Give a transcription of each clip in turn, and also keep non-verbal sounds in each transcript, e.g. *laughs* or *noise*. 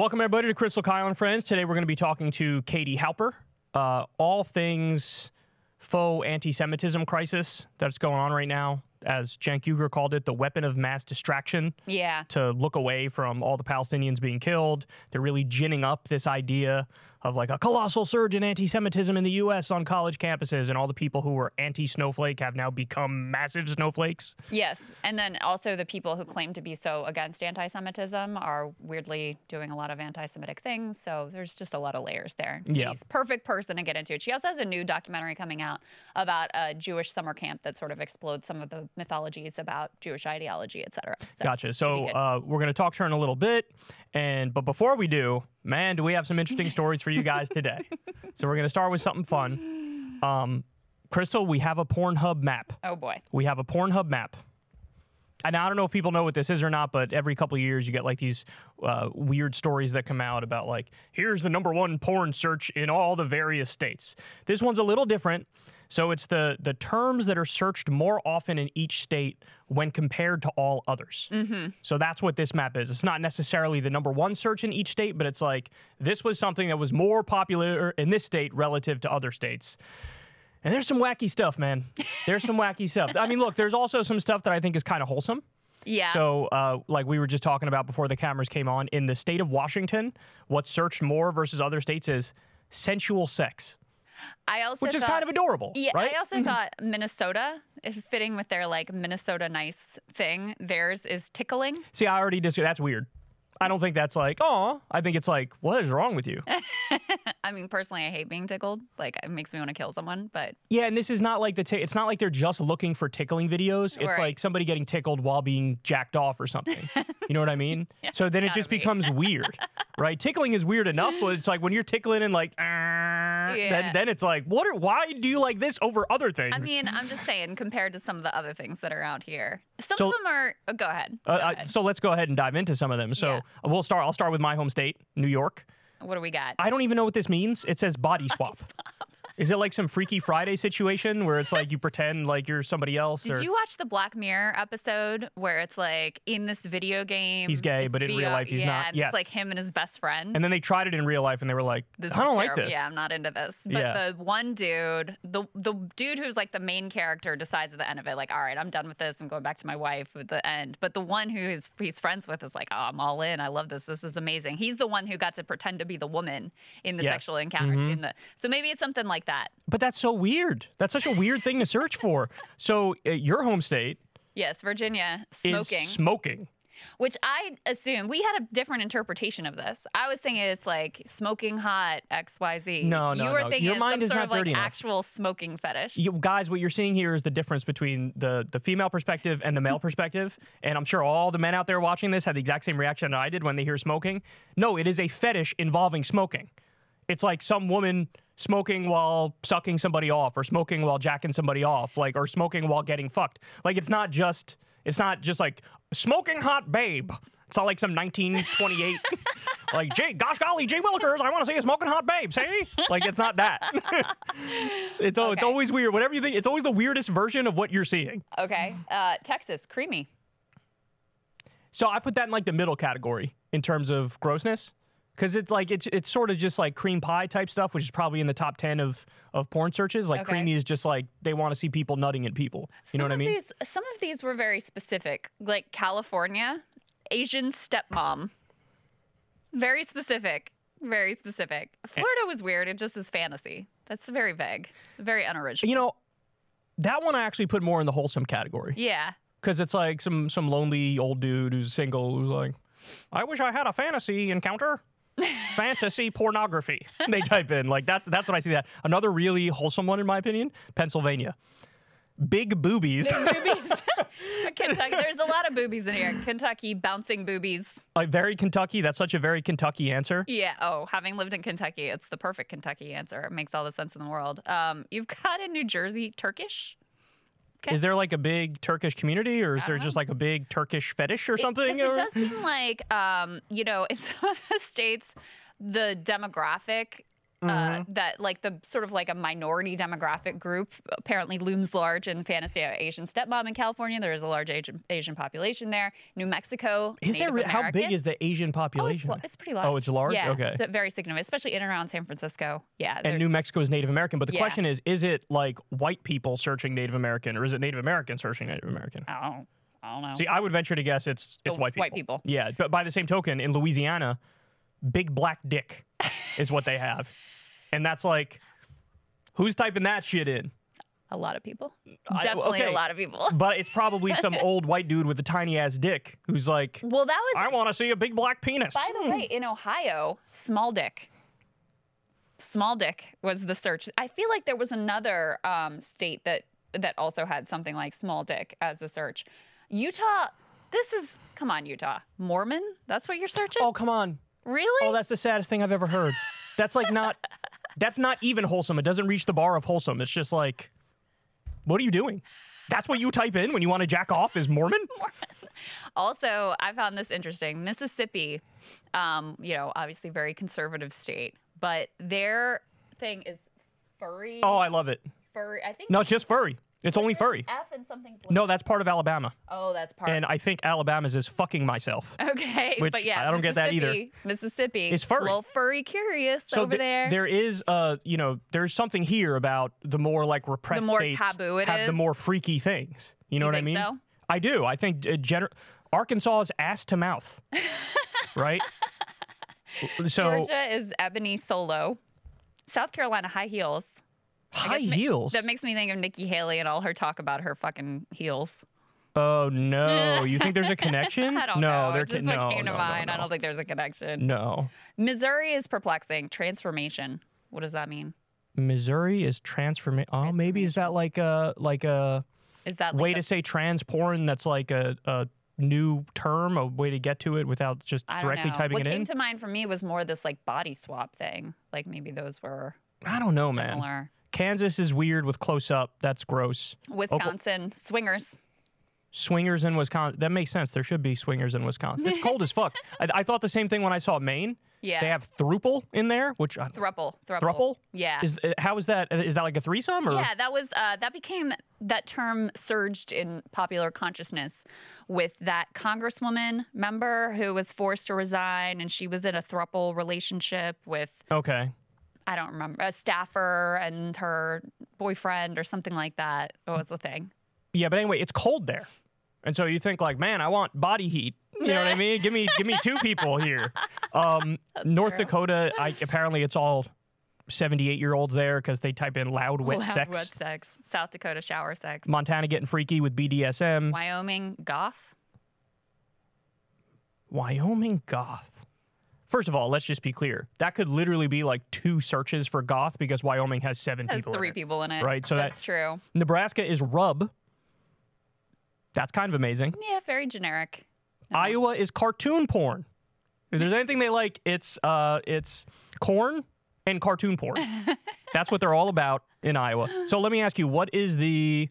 Welcome, everybody, to Krystal Kyle and Friends. Today, we're going to be talking to Katie Halper, uh, all things faux anti Semitism crisis that's going on right now. As Cenk Uygur called it, the weapon of mass distraction Yeah. to look away from all the Palestinians being killed. They're really ginning up this idea of like a colossal surge in anti Semitism in the U.S. on college campuses, and all the people who were anti snowflake have now become massive snowflakes. Yes. And then also the people who claim to be so against anti Semitism are weirdly doing a lot of anti Semitic things. So there's just a lot of layers there. Yeah. Katie's perfect person to get into it. She also has a new documentary coming out about a Jewish summer camp that sort of explodes some of the mythologies about Jewish ideology, et cetera. So Gotcha. So uh, we're going to talk to her in a little bit, and but before we do, man, do we have some interesting *laughs* stories for you guys today? so we're going to start with something fun. Um, Krystal, we have a Pornhub map. oh boy. We have a Pornhub map. And I don't know if people know what this is or not, but every couple of years you get like these uh, weird stories that come out about like, here's the number one porn search in all the various states. This one's a little different. So it's the the terms that are searched more often in each state when compared to all others. Mm-hmm. So that's what this map is. It's not necessarily the number one search in each state, but it's like this was something that was more popular in this state relative to other states. And there's some wacky stuff, man. *laughs* There's some wacky stuff. I mean, look, there's also some stuff that I think is kind of wholesome. Yeah. So, uh, like we were just talking about before the cameras came on, in the state of Washington, what's searched more versus other states is sensual sex, I also which is thought, kind of adorable, Yeah, right? I also mm-hmm. thought Minnesota, fitting with their like Minnesota nice thing, theirs is tickling. See, I already dis- that's weird. I don't think that's like, oh, I think it's like, what is wrong with you? *laughs* I mean, personally, I hate being tickled. Like, it makes me want to kill someone. But Yeah, and this is not like the t- it's not like they're just looking for tickling videos. It's Right. like somebody getting tickled while being jacked off or something. you know what I mean? *laughs* Yeah, so then it just be. becomes weird, *laughs* right? Tickling is weird enough, but it's like when you're tickling and like, "Ah," Yeah. then then it's like, what? Are, why do you like this over other things? I mean, I'm just saying, compared to some of the other things that are out here, some So- of them are. Oh, go ahead. Go Uh, uh, so let's go ahead and dive into some of them. So Yeah. We'll start. I'll start with my home state, New York. what do we got? I don't even know what this means. It says body swap. Is it like some Freaky Friday situation where it's like you pretend like you're somebody else? Did or... you watch the Black Mirror episode where it's like in this video game? He's gay, but in real life he's yeah, not. Yeah, It's like him and his best friend. And then they tried it in real life, and they were like, this "I don't like this." Yeah, I'm not into this. But Yeah. the one dude, the the dude who's like the main character, decides at the end of it, like, all right, I'm done with this. I'm going back to my wife at the end. But the one who is he's friends with is like, oh, I'm all in. I love this. This is amazing. He's the one who got to pretend to be the woman in the Yes. sexual encounters. Mhm. In the so maybe it's something like that. But that's so weird. That's such a weird thing to search for. So uh, your home state Yes, Virginia smoking. is smoking. Which I assume we had a different interpretation of this. I was thinking it's like smoking hot X Y Z. No, you no, were no. thinking Your mind some is sort not of like dirty enough. actual smoking fetish. You guys, what you're seeing here is the difference between the the female perspective and the male *laughs* perspective. And I'm sure all the men out there watching this had the exact same reaction that I did when they hear smoking. No, it is a fetish involving smoking. It's like some woman smoking while sucking somebody off, or smoking while jacking somebody off, like or smoking while getting fucked. Like it's not just it's not just like smoking hot babe. It's not like some 1928, *laughs* like, Jay, gosh golly, Jay Willikers, I want to see a smoking hot babe, see? Like, it's not that. *laughs* it's, al- it's always weird. Whatever you think, it's always the weirdest version of what you're seeing. Okay. Uh, Texas, creamy. So I put that in like the middle category in terms of grossness. Because it's like it's it's sort of just like cream pie type stuff, which is probably in the top ten of of porn searches. Like Okay. creamy is just like they want to see people nutting at people. You know what I mean? These, some of these were very specific, like California, Asian stepmom. Very specific. Very specific. Eh. Florida was weird. It just is fantasy. That's very vague. Very unoriginal. You know, that one I actually put more in the wholesome category. Yeah. because it's like some some lonely old dude who's single who's like, I wish I had a fantasy encounter. Fantasy pornography. They *laughs* type in like that's that's what I see. That another really wholesome one in my opinion. Pennsylvania, big boobies. Boobies. *laughs* *laughs* Kentucky. There's a lot of boobies in here. Kentucky bouncing boobies. like very Kentucky. That's such a very Kentucky answer. Yeah. Oh, having lived in Kentucky, it's the perfect Kentucky answer. It makes all the sense in the world. Um, you've got in New Jersey Turkish. Okay. Is there like a big Turkish community, or is there don't just like a big Turkish fetish or It- something? It, or- does seem like, um, you know, *laughs* in some of the states, the demographic uh, that like the sort of like a minority demographic group apparently looms large in fantasy Asian stepmom in California. There is a large Asian, Asian population there. New Mexico, Is Native there re- how big is the Asian Oh, it's, population? it's pretty large. Oh, it's large? Yeah, Okay. it's very significant, especially in and around San Francisco. Yeah, and New Mexico is Native American, but the Yeah. question is: Is it like white people searching Native American, or is it Native American searching Native American? I don't, I don't know. See, I would venture to guess it's it's The white people. white people. Yeah, but by the same token, in Louisiana, big black dick is what they have, and that's like, who's typing that shit in? a lot of people, I- definitely okay. a lot of people. *laughs* But it's probably some *laughs* old white dude with a tiny ass dick who's like, Well, that was I want to see a big black penis. By the way, in Ohio, small dick. Small dick was the search. I feel like there was another um, state that that also had something like small dick as the search. Utah. This is come on, Utah. Mormon. That's what you're searching. Oh come on! really? Oh, that's the saddest thing I've ever heard. That's like not. *laughs* That's not even wholesome. It doesn't reach the bar of wholesome. It's just like, what are you doing? That's what you type in when you want to jack off is *laughs* Mormon. Also, I found this interesting. Mississippi, um, you know, obviously very conservative state, but their thing is furry. Oh, I love it. furry. I think No, it's just furry. It's only furry. F and something. No, that's part of Alabama, Oh, that's part. and I think Alabama's is fucking myself. Okay, *laughs* Which but yeah, I don't get that either. Mississippi- is furry. A little furry curious So over th- there. there is, uh, you know, there's something here about the more like repressed the more states taboo it have the more freaky things. You know You what I mean? so? I do. I think uh, gener- Arkansas is ass to mouth, *laughs* right? so Georgia is ebony solo. South Carolina high heels. High guess heels. That makes me think of Nikki Haley and all her talk about her fucking heels. Oh no! *laughs* You think there's a connection? *laughs* I don't no, know. there just can what no, came to no, mind. No, I don't think there's a connection. No, Missouri is perplexing. Transformation. What does that mean? Missouri is transformation. Oh, maybe is that like a like a Is that like way the- to say trans porn? That's like a, a new term, a way to get to it without just I don't directly know. typing what it came in. to mind for me was more this like body swap thing. Like maybe those were I don't know, man. similar. Kansas is weird with close up. That's gross. Wisconsin swingers. Swingers in Wisconsin. That makes sense. There should be swingers in Wisconsin. It's cold as fuck. *laughs* I, I thought the same thing when I saw Maine. Yeah. They have thruple in there, which I, Thruple. Thruple. thruple. Yeah. Is uh, how is that? Is that like a threesome or? yeah, that was uh, that became that term surged in popular consciousness with that congresswoman member who was forced to resign, and she was in a thruple relationship with Okay. I don't remember a staffer and her boyfriend or something like that. It was a thing. Yeah, but anyway, it's cold there, and so you think like, man, I want body heat. You know what I mean? Give me, give me two people here. Um, *laughs* North true. Dakota, I, apparently it's all seventy-eight-year-olds there because they type in loud wet Loud sex. wet sex. South Dakota shower sex. Montana getting freaky with BDSM. Wyoming goth. Wyoming goth. First of all, let's just be clear. That could literally be like two searches for goth because Wyoming has seven Has people. in three it. people in it. Right, so that- that's true. Nebraska is rub. That's kind of amazing. Yeah, very generic. No. Iowa is cartoon porn. If there's anything they like, it's uh, it's corn and cartoon porn. *laughs* That's what they're all about in Iowa. So let me ask you, what is the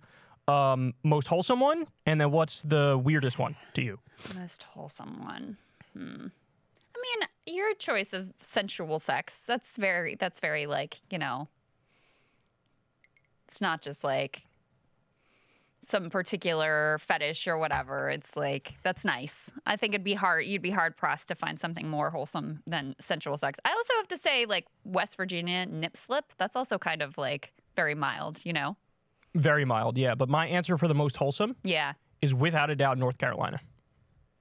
um, most wholesome one, and then what's the weirdest one to you? Most wholesome one. Hmm. I mean, your choice of sensual sex. That's very. That's very like you know. It's not just like some particular fetish or whatever. It's like that's nice. I think it'd be hard. You'd be hard pressed to find something more wholesome than sensual sex. I also have to say, like West Virginia nip slip. That's also kind of like very mild. You know. Very mild, yeah. But my answer for the most wholesome Yeah. is without a doubt North Carolina.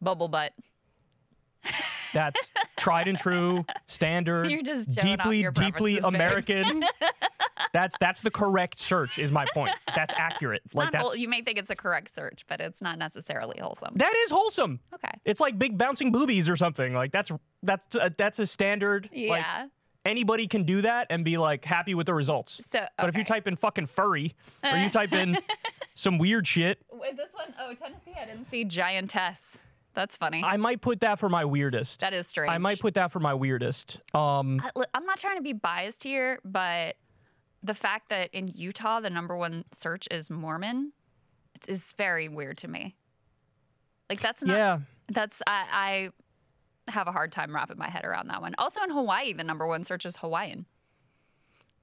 Bubble butt. *laughs* That's tried and true, standard, You're just deeply, deeply. American. *laughs* that's that's the correct search. Is my point. That's accurate. It's like not whole, you may think it's a correct search, but it's not necessarily wholesome. that is wholesome. Okay. It's like big bouncing boobies or something. Like that's that's uh, that's a standard. Like Yeah. anybody can do that and be like happy with the results. so, But if you type in fucking furry or you type in *laughs* some weird shit, Wait, this one, oh, Tennessee, I didn't see giantess. That's funny. I might put that for my weirdest. that is strange. I might put that for my weirdest. Um, I, I'm not trying to be biased here, but the fact that in Utah the number one search is Mormon is very weird to me. Like that's not. yeah. That's I, I have a hard time wrapping my head around that one. Also in Hawaii, the number one search is Hawaiian.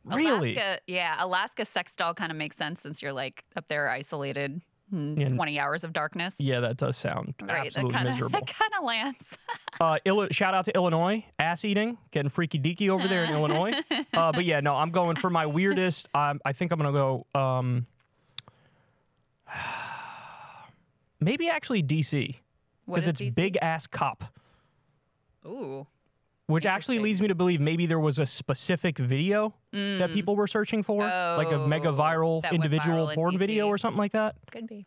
Really? Alaska, yeah, Alaska sex doll kind of makes sense since you're like up there isolated, in Yeah. 20 hours of darkness. Yeah, that does sound Right, absolutely that kind of miserable. that kind of lands. *laughs* Uh, shout out to Illinois, ass eating, getting freaky deaky over there in *laughs* Illinois. Uh, but yeah, no, I'm going for my weirdest. Um, I think I'm gonna go. Um, *sighs* maybe actually DC because it's DC? big ass cop, Ooh, which actually leads me to believe maybe there was a specific video that Mm, people were searching for, like a mega Oh, viral individual viral porn video or something like that. could be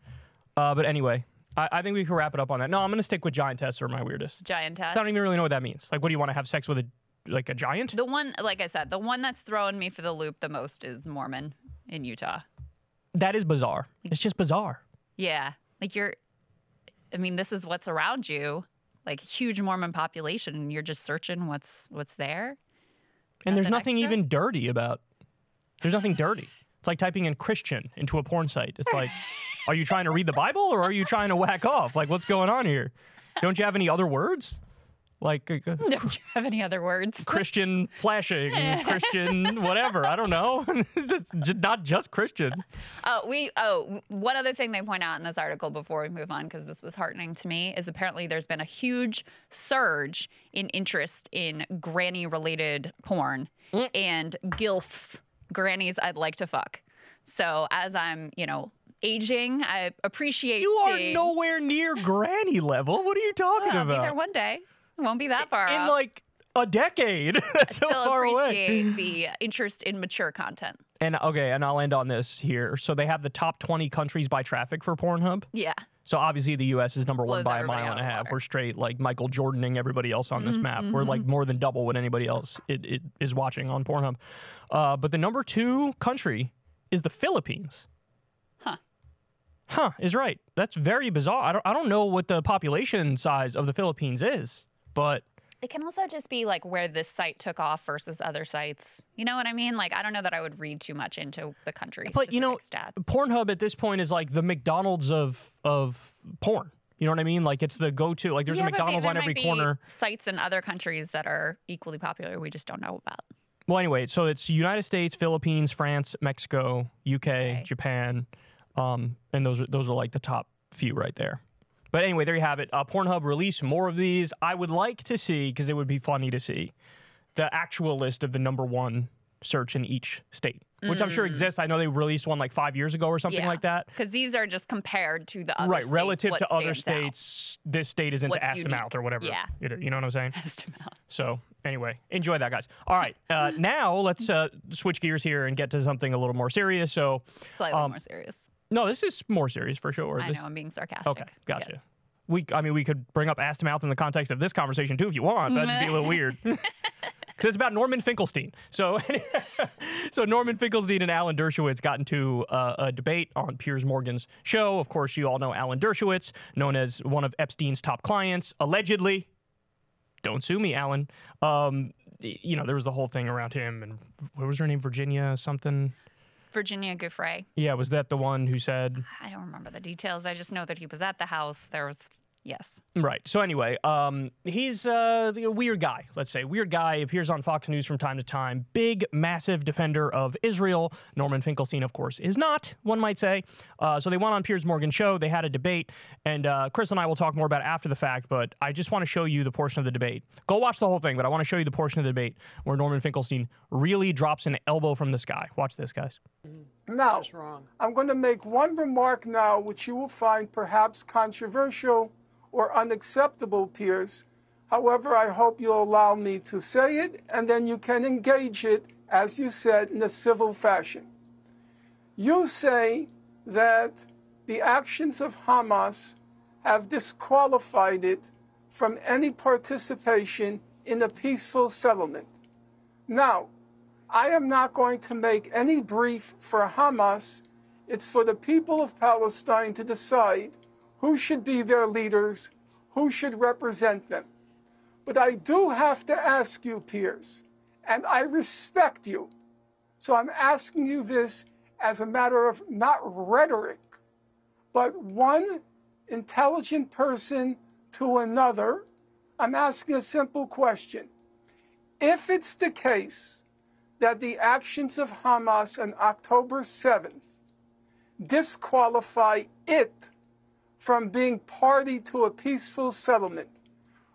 Uh, but anyway, I, I think we can wrap it up on that. No, I'm gonna stick with giant giantess or my weirdest. giant I don't even really know what that means. Like, what do you want to have sex with a like a giant? The one, like I said, the one that's throwing me for the loop the most is Mormon in Utah. That is bizarre. It's just bizarre. Yeah, like you're. I mean, this is what's around you, like huge Mormon population, and you're just searching what's what's there. And there's Nothing extra? even dirty about. There's nothing dirty. It's like typing in Christian into a porn site. It's like, are you trying to read the Bible or are you trying to whack off? Like, what's going on here? Don't you have any other words? Like uh, uh, Don't you have any other words? *laughs* Christian flashing, Christian whatever. I don't know. *laughs* it's not just Christian. Oh, we. Oh, one other thing they point out in this article before we move on, because this was heartening to me, is apparently there's been a huge surge in interest in granny-related porn Mm. and gilfs, grannies I'd like to fuck. So as I'm, you know, aging, I appreciate. You are seeing- nowhere near granny level. What are you talking Well, I'll be there one day. Won't be that far In off. like a decade. *laughs* That's so Still far away. the interest in mature content. And okay, and I'll end on this here. So they have the top 20 countries by traffic for Pornhub. Yeah. So obviously the U.S. is number one Blows by a everybody mile out and a of the half. water. Mm-hmm, We're straight like Michael Jordaning everybody else on this map. We're like more than double what anybody else it, it is watching on Pornhub. Uh, but the number two country is the Philippines. Huh. Huh is right. That's very bizarre. I don't I don't know what the population size of the Philippines is, but It can also just be like where this site took off versus other sites. You know what I mean? Like I don't know that I would read too much into the country. But, you know, stats. Pornhub at this point is like the McDonald's of of porn. You know what I mean? Like it's the go-to. Like there's Yeah, a McDonald's on every corner. Sites in other countries that are equally popular we just don't know about. Well, anyway, so it's United States, Philippines, France, Mexico, UK, Japan, um, and those are those are like the top few right there. But anyway, there you have it. Uh, Pornhub release more of these. I would like to see because it would be funny to see the actual list of the number one search in each state, which I'm sure exists. I know they released one like five years ago or something Mm. Yeah. like that. Because these are just compared to the other right, states, relative to other stands out. states, this state is into What's ass to mouth or whatever. Yeah. You know- You know what I'm saying? *laughs* Estimate. So anyway, enjoy that, guys. All right, uh, *laughs* now let's uh, switch gears here and get to something a little more serious. So, Slightly Um, more serious. No, this is more serious for sure. I This- know I'm being sarcastic. Okay, gotcha. Yes. We, I mean, we could bring up ass to mouth in the context of this conversation too, if you want. But that'd just be a little weird. *laughs* *laughs* Because it's about Norman Finkelstein. So, *laughs* so Norman Finkelstein and Alan Dershowitz got into uh, a debate on Piers Morgan's show. Of course, you all know Alan Dershowitz, known as one of Epstein's top clients, allegedly. Don't sue me, Alan. Um, you know, there was the whole thing around him, and what was her name? Virginia something. Virginia Giuffre. Yeah, was that the one who said? I don't remember the details. I just know that he was at the house. There was, yes. Right. So anyway, um, he's uh, a weird guy. Let's say weird guy appears on Fox News from time to time. Big, massive defender of Israel. Norman Finkelstein, of course, is not. One might say. Uh, so they went on Piers Morgan show. They had a debate, and uh, Chris and I will talk more about it after the fact. But I just want to show you the portion of the debate. Go watch the whole thing, but I want to show you the portion of the debate where Norman Finkelstein really drops an elbow from the sky. Watch this, guys. Now, wrong. I'm going to make one remark now which you will find perhaps controversial or unacceptable, Piers. However, I hope you'll allow me to say it, and then you can engage it, as you said, in a civil fashion. You say that the actions of Hamas have disqualified it from any participation in a peaceful settlement. Now, I am not going to make any brief for Hamas. It's for the people of Palestine to decide who should be their leaders, who should represent them. But I do have to ask you, Piers, and I respect you. So I'm asking you this as a matter of not rhetoric, but one intelligent person to another. I'm asking a simple question. If it's the case that the actions of Hamas on October 7th disqualify it from being party to a peaceful settlement.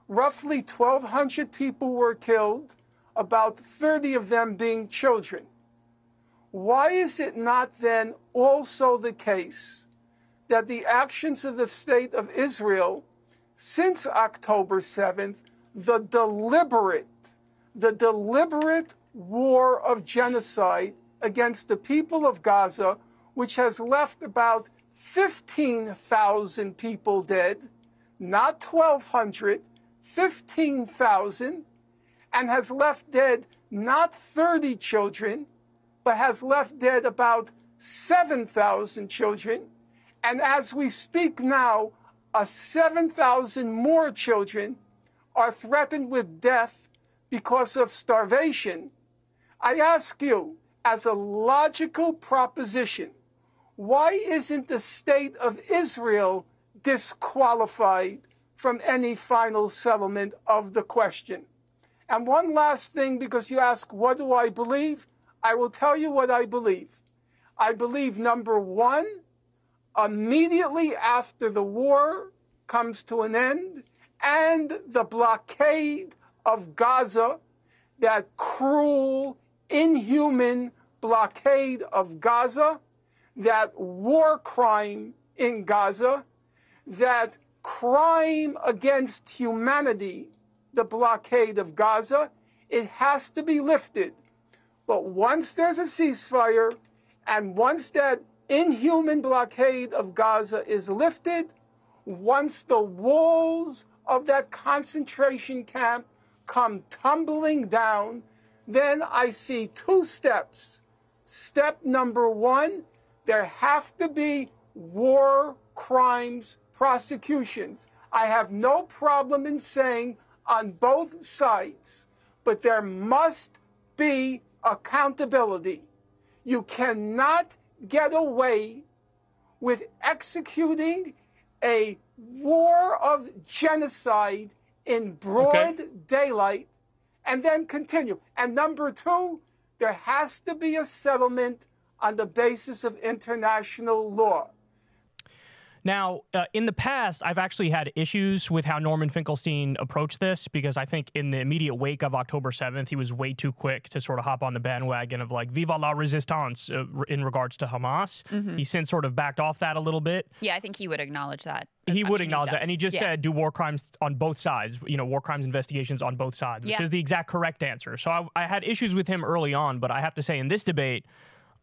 Roughly 1,200 people were killed, about 30 of them being children. Why is it not then also the case that the actions of the state of Israel since October 7th, the deliberate, the deliberate war of genocide against the people of Gaza, which has left about 15,000 people dead, not 1,200, 15,000, and has left dead not 30 children, but has left dead about 7,000 children. And as we speak now, a 7,000 more children are threatened with death because of starvation. I ask you, as a logical proposition, why isn't the state of Israel disqualified from any final settlement of the question? And one last thing, because you ask, what do I believe? I will tell you what I believe. I believe, number one, immediately after the war comes to an end and the blockade of Gaza, that cruel, inhuman blockade of Gaza, that war crime in Gaza, that crime against humanity, the blockade of Gaza, it has to be lifted. But once there's a ceasefire and once that inhuman blockade of Gaza is lifted, once the walls of that concentration camp come tumbling down, then I see two steps. Step number one there have to be war crimes prosecutions. I have no problem in saying on both sides, but there must be accountability. You cannot get away with executing a war of genocide in broad okay. daylight and then continue. And number two, there has to be a settlement on the basis of international law. Now, uh, in the past, I've actually had issues with how Norman Finkelstein approached this because I think in the immediate wake of October 7th, he was way too quick to sort of hop on the bandwagon of like, viva la resistance uh, in regards to Hamas. Mm-hmm. He since sort of backed off that a little bit. Yeah, I think he would acknowledge that. He would acknowledge that. And he just yeah. said, do war crimes on both sides, you know, war crimes investigations on both sides, which yeah. is the exact correct answer. So I, I had issues with him early on, but I have to say, in this debate,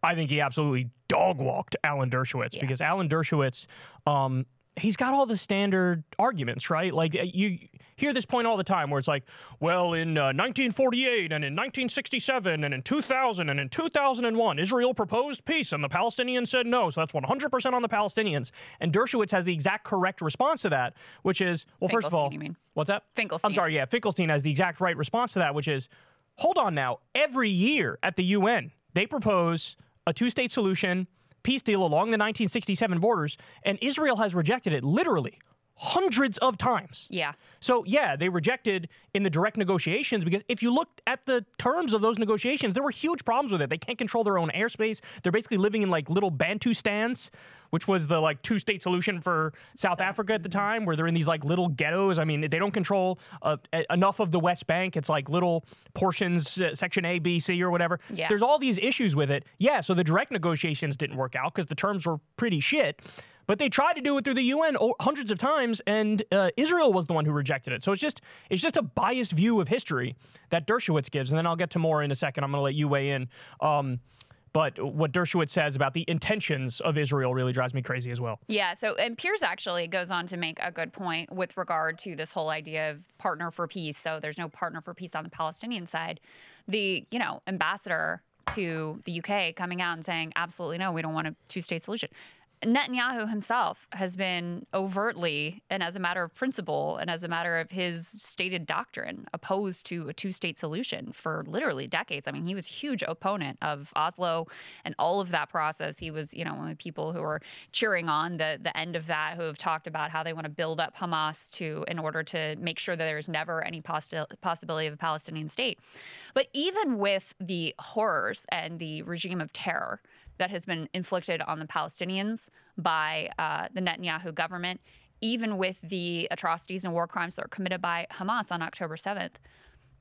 I think he absolutely dog walked Alan Dershowitz yeah. because Alan Dershowitz, um, he's got all the standard arguments, right? Like uh, you hear this point all the time where it's like, well, in uh, 1948 and in 1967 and in 2000 and in 2001, Israel proposed peace and the Palestinians said no. So that's 100% on the Palestinians. And Dershowitz has the exact correct response to that, which is, well, first of all, what's that? Finkelstein. I'm sorry, yeah, Finkelstein has the exact right response to that, which is, hold on now, every year at the UN, they propose a two state solution, peace deal along the 1967 borders, and Israel has rejected it literally hundreds of times. Yeah. So, yeah, they rejected in the direct negotiations because if you looked at the terms of those negotiations, there were huge problems with it. They can't control their own airspace. They're basically living in like little Bantustans, which was the like two state solution for South Africa at the time, where they're in these like little ghettos. I mean, they don't control uh, enough of the West Bank. It's like little portions, uh, section A, B, C, or whatever. Yeah. There's all these issues with it. Yeah, so the direct negotiations didn't work out because the terms were pretty shit. But they tried to do it through the UN hundreds of times, and uh, Israel was the one who rejected it. So it's just it's just a biased view of history that Dershowitz gives, and then I'll get to more in a second. I'm going to let you weigh in. Um, but what Dershowitz says about the intentions of Israel really drives me crazy as well. Yeah. So, and Piers actually goes on to make a good point with regard to this whole idea of partner for peace. So, there's no partner for peace on the Palestinian side. The, you know, ambassador to the UK coming out and saying, absolutely no, we don't want a two state solution Netanyahu himself has been overtly and as a matter of principle and as a matter of his stated doctrine opposed to a two-state solution for literally decades. I mean, he was a huge opponent of Oslo and all of that process. He was, you know, one of the people who were cheering on the the end of that, who have talked about how they want to build up Hamas to in order to make sure that there's never any possi- possibility of a Palestinian state. But even with the horrors and the regime of terror that has been inflicted on the Palestinians by uh, the Netanyahu government, even with the atrocities and war crimes that were committed by Hamas on October 7th.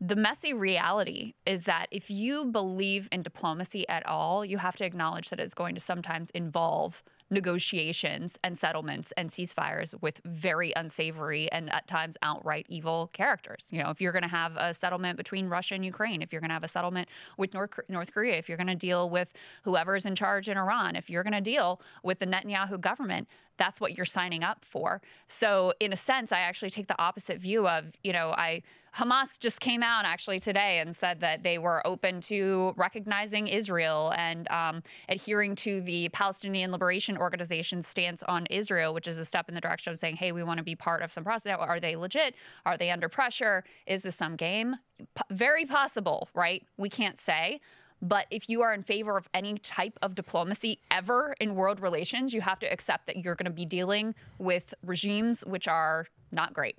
The messy reality is that if you believe in diplomacy at all, you have to acknowledge that it's going to sometimes involve negotiations and settlements and ceasefires with very unsavory and at times outright evil characters. You know, if you're going to have a settlement between Russia and Ukraine, if you're going to have a settlement with North, North Korea, if you're going to deal with whoever's in charge in Iran, if you're going to deal with the Netanyahu government, that's what you're signing up for. So, in a sense, I actually take the opposite view of, you know, I Hamas just came out actually today and said that they were open to recognizing Israel and um, adhering to the Palestinian Liberation Organization's stance on Israel, which is a step in the direction of saying, hey, we want to be part of some process. Are they legit? Are they under pressure? Is this some game? P- very possible, right? We can't say. But if you are in favor of any type of diplomacy ever in world relations, you have to accept that you're going to be dealing with regimes which are not great.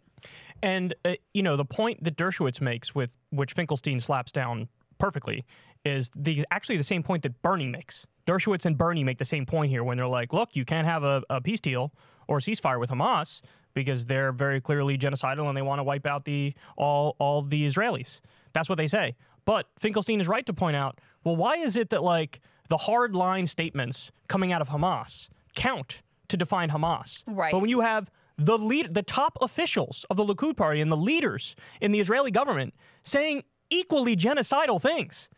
And uh, you know the point that Dershowitz makes, with which Finkelstein slaps down perfectly, is the actually the same point that Bernie makes. Dershowitz and Bernie make the same point here when they're like, "Look, you can't have a, a peace deal or a ceasefire with Hamas because they're very clearly genocidal and they want to wipe out the all all the Israelis." That's what they say. But Finkelstein is right to point out, well, why is it that like the hard line statements coming out of Hamas count to define Hamas? Right. But when you have the lead, the top officials of the Likud party and the leaders in the Israeli government saying equally genocidal things,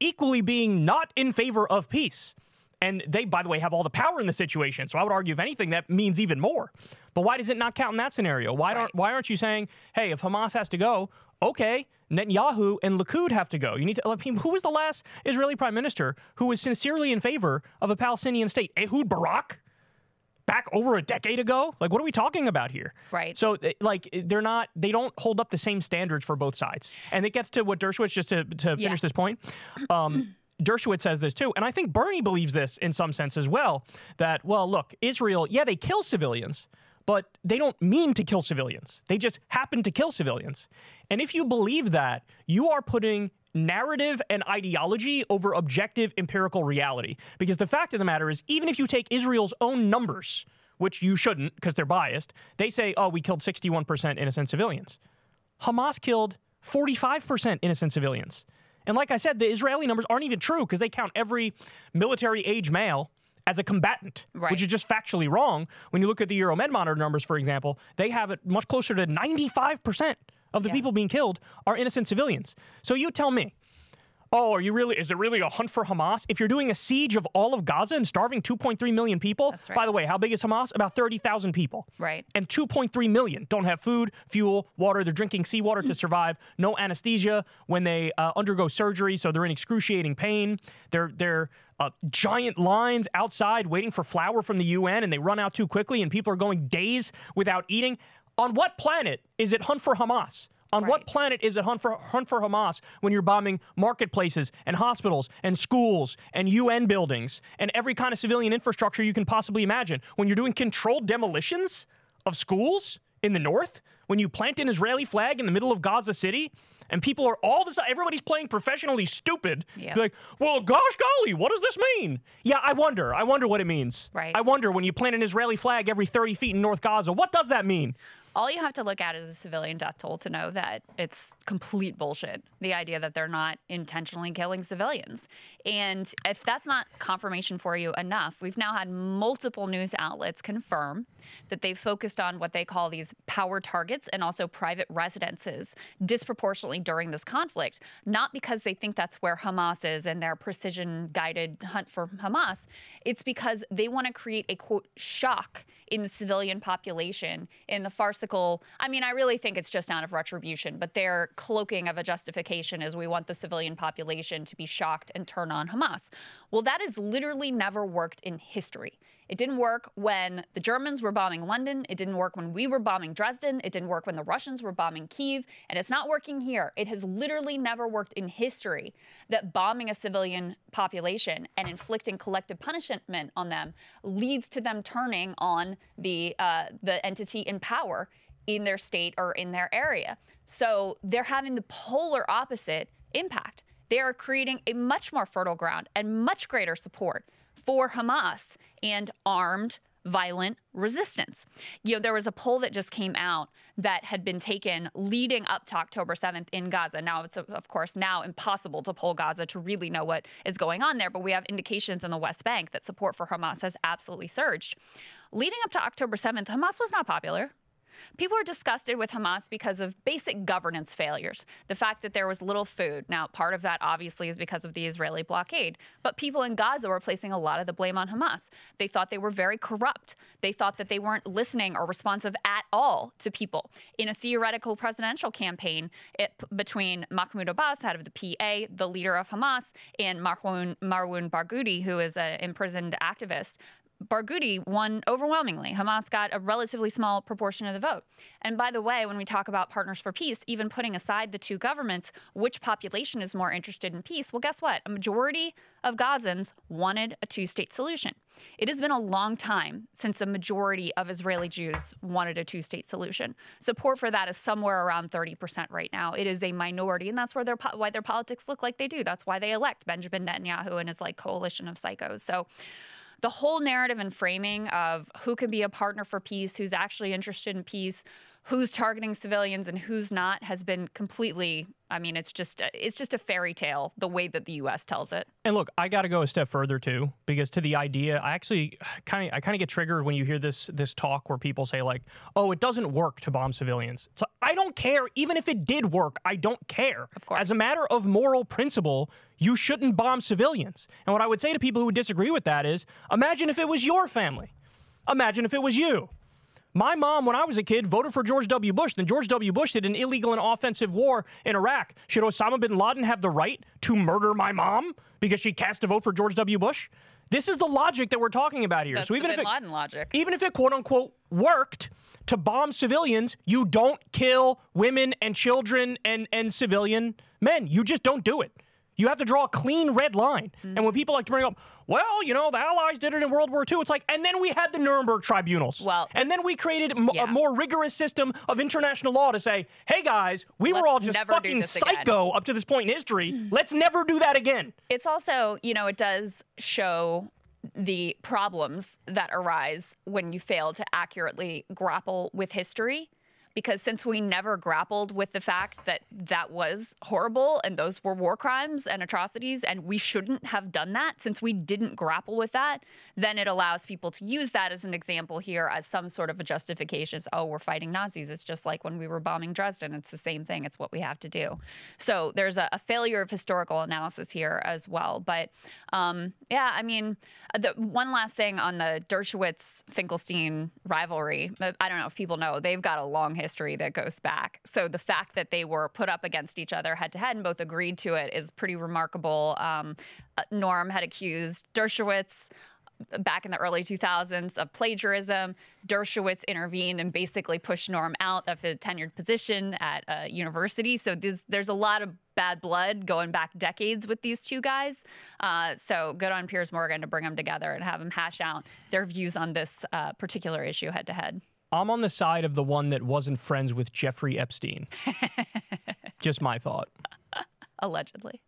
equally being not in favor of peace. And they, by the way, have all the power in the situation. So I would argue, if anything, that means even more. But why does it not count in that scenario? Why don't Why aren't you saying, hey, if Hamas has to go, okay, Netanyahu and Likud have to go. You need to. I mean, who was the last Israeli prime minister who was sincerely in favor of a Palestinian state? Ehud Barak back over a decade ago? Like, what are we talking about here? Right. So, eh, like, they're not, they don't hold up the same standards for both sides. And it gets to what Dershowitz, just to, to Yeah. finish this point. Um, *clears throat* Dershowitz says this too, and I think Bernie believes this in some sense as well. That well, look, Israel, yeah, they kill civilians, but they don't mean to kill civilians. They just happen to kill civilians. And if you believe that, you are putting narrative and ideology over objective empirical reality. Because the fact of the matter is, even if you take Israel's own numbers, which you shouldn't because they're biased, they say, oh, we killed 61% innocent civilians. Hamas killed 45% innocent civilians. And like I said, the Israeli numbers aren't even true because they count every military age male as a combatant, Right. which is just factually wrong. When you look at the Euromed monitor numbers, for example, they have it much closer to 95% of the Yeah. people being killed are innocent civilians. So you tell me, oh, are you really, is it really a hunt for Hamas? If you're doing a siege of all of Gaza and starving 2.3 million people, right. by the way, how big is Hamas? About 30,000 people Right. and 2.3 million don't have food, fuel, water. They're drinking seawater to survive. No anesthesia when they uh, undergo surgery, so they're in excruciating pain. They're they're uh, giant lines outside waiting for flour from the UN, and they run out too quickly, and people are going days without eating. On what planet is it hunt for Hamas? On what planet is it hunt for hunt for Hamas when you're bombing marketplaces and hospitals and schools and UN buildings and every kind of civilian infrastructure you can possibly imagine? When you're doing controlled demolitions of schools in the north, when you plant an Israeli flag in the middle of Gaza City, and people are all this everybody's playing professionally stupid. You're like, well, gosh golly, what does this mean? Yeah, I wonder. I wonder what it means. Right. I wonder when you plant an Israeli flag every 30 feet in North Gaza, what does that mean? All you have to look at is a civilian death toll to know that it's complete bullshit. The idea that they're not intentionally killing civilians. And if that's not confirmation for you enough, we've now had multiple news outlets confirm that they've focused on what they call these power targets and also private residences disproportionately during this conflict, not because they think that's where Hamas is and their precision guided hunt for Hamas. It's because they want to create a quote shock in the civilian population in the farcical. I mean, I really think it's just out of retribution, but their cloaking of a justification is we want the civilian population to be shocked and turn on Hamas. Well, that has literally never worked in history. It didn't work when the Germans were bombing London. It didn't work when we were bombing Dresden. It didn't work when the Russians were bombing Kiev. And it's not working here. It has literally never worked in history that bombing a civilian population and inflicting collective punishment on them leads to them turning on the, uh, the entity in power in their state or in their area. So they're having the polar opposite impact. They are creating a much more fertile ground and much greater support for Hamas and armed violent resistance. You know, there was a poll that just came out that had been taken leading up to October 7th in Gaza. Now, it's of course now impossible to poll Gaza to really know what is going on there, but we have indications in the West Bank that support for Hamas has absolutely surged. Leading up to October 7th, Hamas was not popular. People are disgusted with Hamas because of basic governance failures. The fact that there was little food. Now, part of that obviously is because of the Israeli blockade. But people in Gaza were placing a lot of the blame on Hamas. They thought they were very corrupt. They thought that they weren't listening or responsive at all to people. In a theoretical presidential campaign it, between Mahmoud Abbas, head of the PA, the leader of Hamas, and Marwan, Marwan Barghouti, who is an imprisoned activist, Barghouti won overwhelmingly. Hamas got a relatively small proportion of the vote. And by the way, when we talk about partners for peace, even putting aside the two governments, which population is more interested in peace? Well, guess what? A majority of Gazans wanted a two state solution. It has been a long time since a majority of Israeli Jews wanted a two state solution. Support for that is somewhere around 30% right now. It is a minority, and that's where their, why their politics look like they do. That's why they elect Benjamin Netanyahu and his like coalition of psychos. So the whole narrative and framing of who can be a partner for peace, who's actually interested in peace, who's targeting civilians and who's not has been completely I mean it's just it's just a fairy tale the way that the US tells it. And look, I got to go a step further too because to the idea I actually kind of I kind of get triggered when you hear this this talk where people say like, "Oh, it doesn't work to bomb civilians." So I don't care even if it did work. I don't care. Of course. As a matter of moral principle, you shouldn't bomb civilians. And what I would say to people who would disagree with that is, imagine if it was your family. Imagine if it was you. My mom, when I was a kid, voted for George W. Bush. Then George W. Bush did an illegal and offensive war in Iraq. Should Osama bin Laden have the right to murder my mom because she cast a vote for George W. Bush? This is the logic that we're talking about here. That's so even if it, Laden logic. even if it quote unquote worked to bomb civilians, you don't kill women and children and, and civilian men. You just don't do it. You have to draw a clean red line. Mm-hmm. And when people like to bring up, well, you know, the Allies did it in World War II, it's like, and then we had the Nuremberg tribunals. Well, and then we created m- yeah. a more rigorous system of international law to say, hey guys, we were Let's all just fucking this again." psycho up to this point in history. Let's never do that again. It's also, you know, it does show the problems that arise when you fail to accurately grapple with history. Because since we never grappled with the fact that that was horrible and those were war crimes and atrocities, and we shouldn't have done that, since we didn't grapple with that, then it allows people to use that as an example here as some sort of a justification. As, oh, we're fighting Nazis. It's just like when we were bombing Dresden. It's the same thing. It's what we have to do. So there's a, a failure of historical analysis here as well. But um, yeah, I mean, uh, the one last thing on the Dershowitz Finkelstein rivalry. uh, I don't know if people know they've got a long history that goes back. So the fact that they were put up against each other head to head and both agreed to it is pretty remarkable. Um, uh, Norm had accused Dershowitz back in the early 2000s of plagiarism. Dershowitz intervened and basically pushed Norm out of his tenured position at a university. So there's, there's a lot of bad blood going back decades with these two guys. Uh, so good on Piers Morgan to bring them together and have them hash out their views on this uh, particular issue head to head. I'm on the side of the one that wasn't friends with Jeffrey Epstein. *laughs* Just my thought. Allegedly.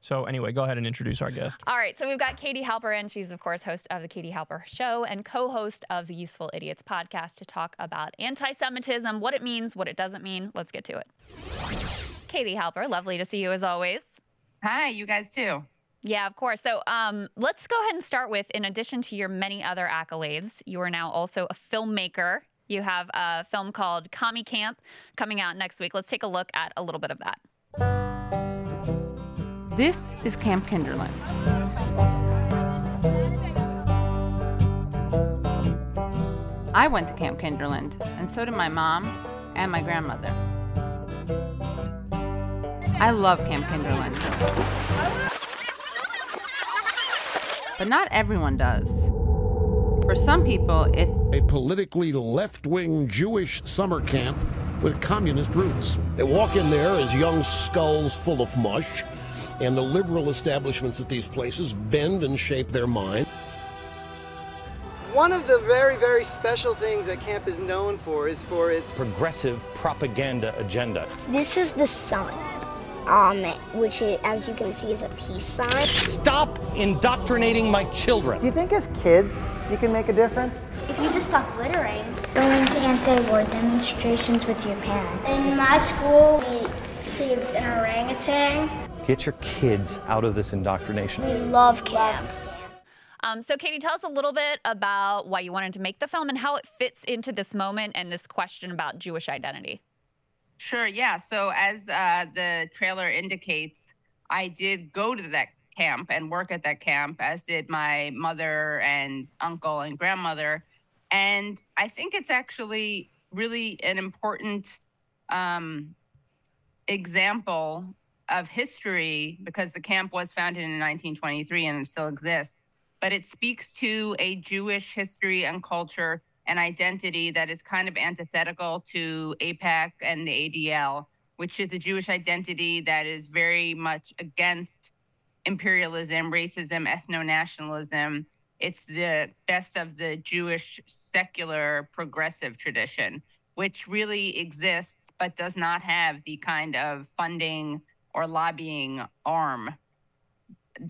So anyway, go ahead and introduce our guest. All right, so we've got Katie Halper, and she's, of course, host of The Katie Halper Show and co host of the Useful Idiots podcast to talk about anti Semitism, what it means, what it doesn't mean. Let's get to it. Katie Halper, lovely to see you as always. Hi, you guys too. Yeah, of course. So um, let's go ahead and start with in addition to your many other accolades, you are now also a filmmaker. You have a film called Commie Camp coming out next week. Let's take a look at a little bit of that. This is Camp Kinderland. I went to Camp Kinderland, and so did my mom and my grandmother. I love Camp Kinderland. But not everyone does. For some people, it's a politically left wing Jewish summer camp with communist roots. They walk in there as young skulls full of mush, and the liberal establishments at these places bend and shape their mind. One of the very, very special things that camp is known for is for its progressive propaganda agenda. This is the sun um, which, is, as you can see, is a peace sign. Stop indoctrinating my children. Do you think as kids you can make a difference? If you just stop littering, going to anti-war demonstrations with your parents. In my school, we saved an orangutan. Get your kids out of this indoctrination. We love camp. Um, so, Katie, tell us a little bit about why you wanted to make the film and how it fits into this moment and this question about Jewish identity. Sure. Yeah. So as uh, the trailer indicates, I did go to that camp and work at that camp, as did my mother and uncle and grandmother. And I think it's actually really an important um, example of history because the camp was founded in 1923 and it still exists. But it speaks to a Jewish history and culture an identity that is kind of antithetical to AIPAC and the ADL, which is a Jewish identity that is very much against imperialism, racism, ethno nationalism. It's the best of the Jewish secular progressive tradition, which really exists but does not have the kind of funding or lobbying arm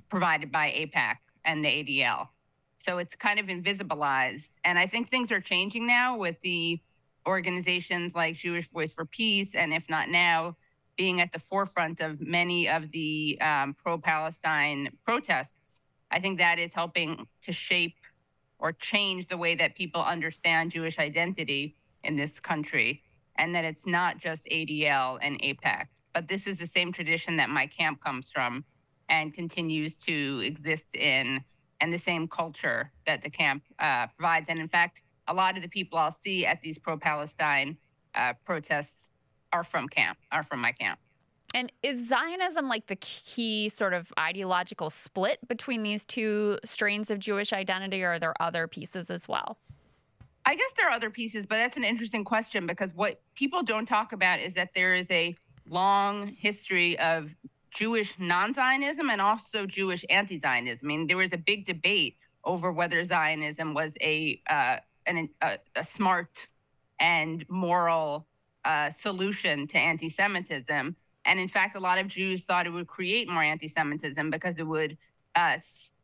provided by AIPAC and the ADL. So it's kind of invisibilized. And I think things are changing now with the organizations like Jewish Voice for Peace, and IfNotNow, being at the forefront of many of the um, pro Palestine protests. I think that is helping to shape or change the way that people understand Jewish identity in this country, and that it's not just ADL and AIPAC, but this is the same tradition that my camp comes from and continues to exist in and the same culture that the camp uh, provides. And in fact, a lot of the people I'll see at these pro Palestine uh, protests are from camp, are from my camp. And is Zionism like the key sort of ideological split between these two strains of Jewish identity, or are there other pieces as well? I guess there are other pieces, but that's an interesting question because what people don't talk about is that there is a long history of Jewish non Zionism and also Jewish anti Zionism. I mean, there was a big debate over whether Zionism was a, uh, an, a, a, smart and moral uh, solution to anti Semitism. And in fact, a lot of Jews thought it would create more anti Semitism because it would uh,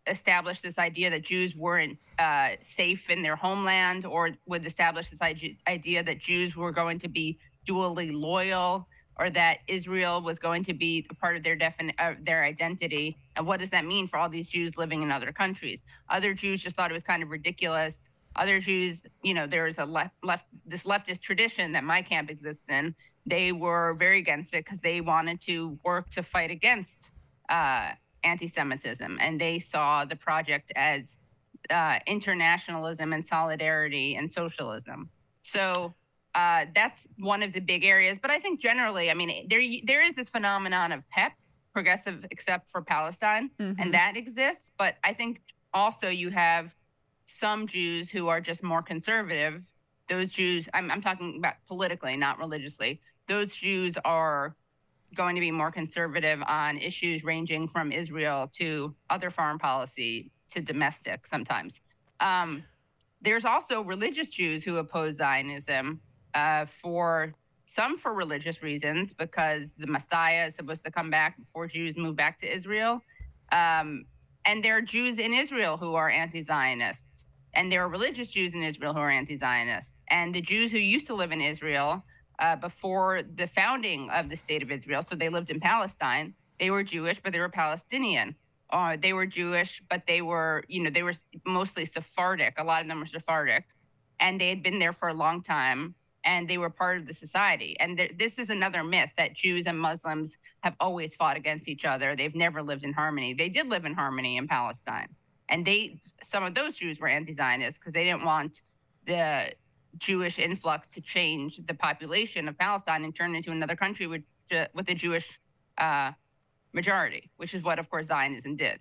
establish this idea that Jews weren't uh, safe in their homeland, or would establish this idea that Jews were going to be dually loyal or that Israel was going to be a part of their defin- uh, their identity. And what does that mean for all these Jews living in other countries? Other Jews just thought it was kind of ridiculous. Other Jews, you know, there is a left, left this leftist tradition that my camp exists in. They were very against it because they wanted to work to fight against uh, anti-Semitism, and they saw the project as uh, internationalism and solidarity and socialism. So uh, that's one of the big areas. But I think generally, I mean, there there is this phenomenon of PEP, progressive except for Palestine, mm-hmm. and that exists. But I think also you have some Jews who are just more conservative. Those Jews, I'm, I'm talking about politically, not religiously. Those Jews are going to be more conservative on issues ranging from Israel to other foreign policy to domestic sometimes. Um, there's also religious Jews who oppose Zionism uh, for some for religious reasons because the Messiah is supposed to come back before Jews move back to Israel. Um, and there are Jews in Israel who are anti Zionists. And there are religious Jews in Israel who are anti Zionists. And the Jews who used to live in Israel uh, before the founding of the state of Israel, so they lived in Palestine, they were Jewish, but they were Palestinian. Uh, they were Jewish, but they were, you know, they were mostly Sephardic. A lot of them were Sephardic. And they had been there for a long time and they were part of the society. And th- this is another myth that Jews and Muslims have always fought against each other. They've never lived in harmony. They did live in harmony in Palestine. And they some of those Jews were anti Zionists because they didn't want the Jewish influx to change the population of Palestine and turn into another country with with a Jewish uh, majority, which is what, of course, Zionism did,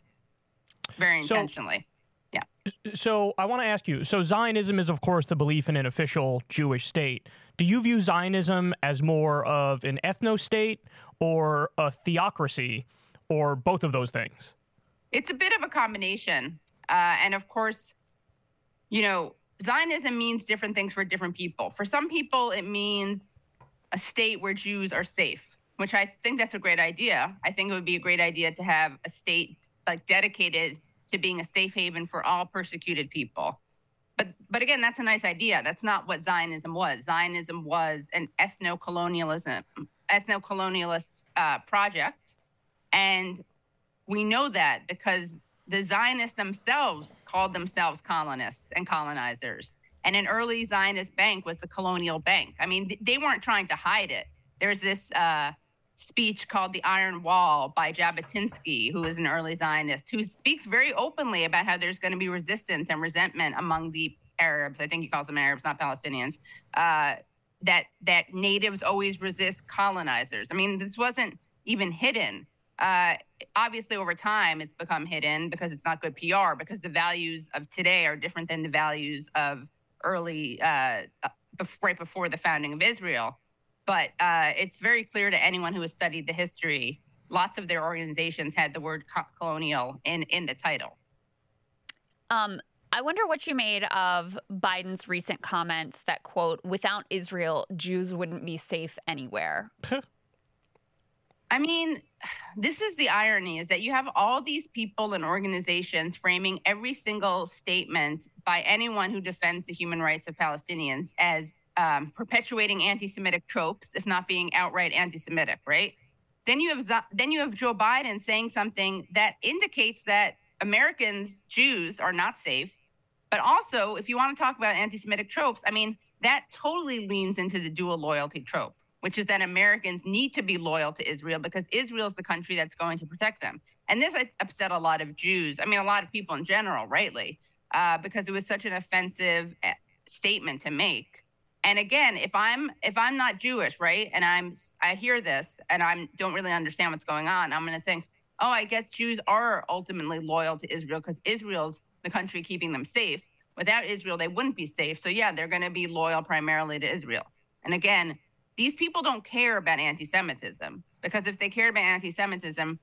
very intentionally. So- Yeah. So I want to ask you. So Zionism is, of course, the belief in an official Jewish state. Do you view Zionism as more of an ethno state or a theocracy, or both of those things? It's a bit of a combination, uh, and of course, you know, Zionism means different things for different people. For some people, it means a state where Jews are safe, which I think that's a great idea. I think it would be a great idea to have a state like dedicated to being a safe haven for all persecuted people. But but again, that's a nice idea. That's not what Zionism was. Zionism was an ethno-colonialism, ethno-colonialist uh, project, and we know that because the Zionists themselves called themselves colonists and colonizers. And an early Zionist bank was the Colonial Bank. I mean, they weren't trying to hide it. There's this uh, speech called The Iron Wall by Jabotinsky, who is an early Zionist, who speaks very openly about how there's going to be resistance and resentment among the Arabs. I think he calls them Arabs, not Palestinians. Uh, that that natives always resist colonizers. I mean, this wasn't even hidden. Uh, obviously, over time, it's become hidden because it's not good PR. Because the values of today are different than the values of early, uh, right before the founding of Israel. But uh, it's very clear to anyone who has studied the history. Lots of their organizations had the word co- colonial in in the title. Um, I wonder what you made of Biden's recent comments that quote, "Without Israel, Jews wouldn't be safe anywhere." I mean, this is the irony is that you have all these people and organizations framing every single statement by anyone who defends the human rights of Palestinians as um, perpetuating anti-Semitic tropes, if not being outright anti-Semitic, right? Then you have then you have Joe Biden saying something that indicates that Americans, Jews, are not safe. But also, if you want to talk about anti-Semitic tropes, I mean, that totally leans into the dual loyalty trope, which is that Americans need to be loyal to Israel because Israel is the country that's going to protect them. And this upset a lot of Jews. I mean, a lot of people in general, rightly, uh, because it was such an offensive eh, statement to make and again if i'm if i'm not jewish right and i'm i hear this and i'm don't really understand what's going on i'm going to think oh i guess jews are ultimately loyal to israel because israel's the country keeping them safe. Without israel they wouldn't be safe. So yeah they're going to be loyal primarily to israel. And again these people don't care about anti-semitism because if they cared about anti-semitism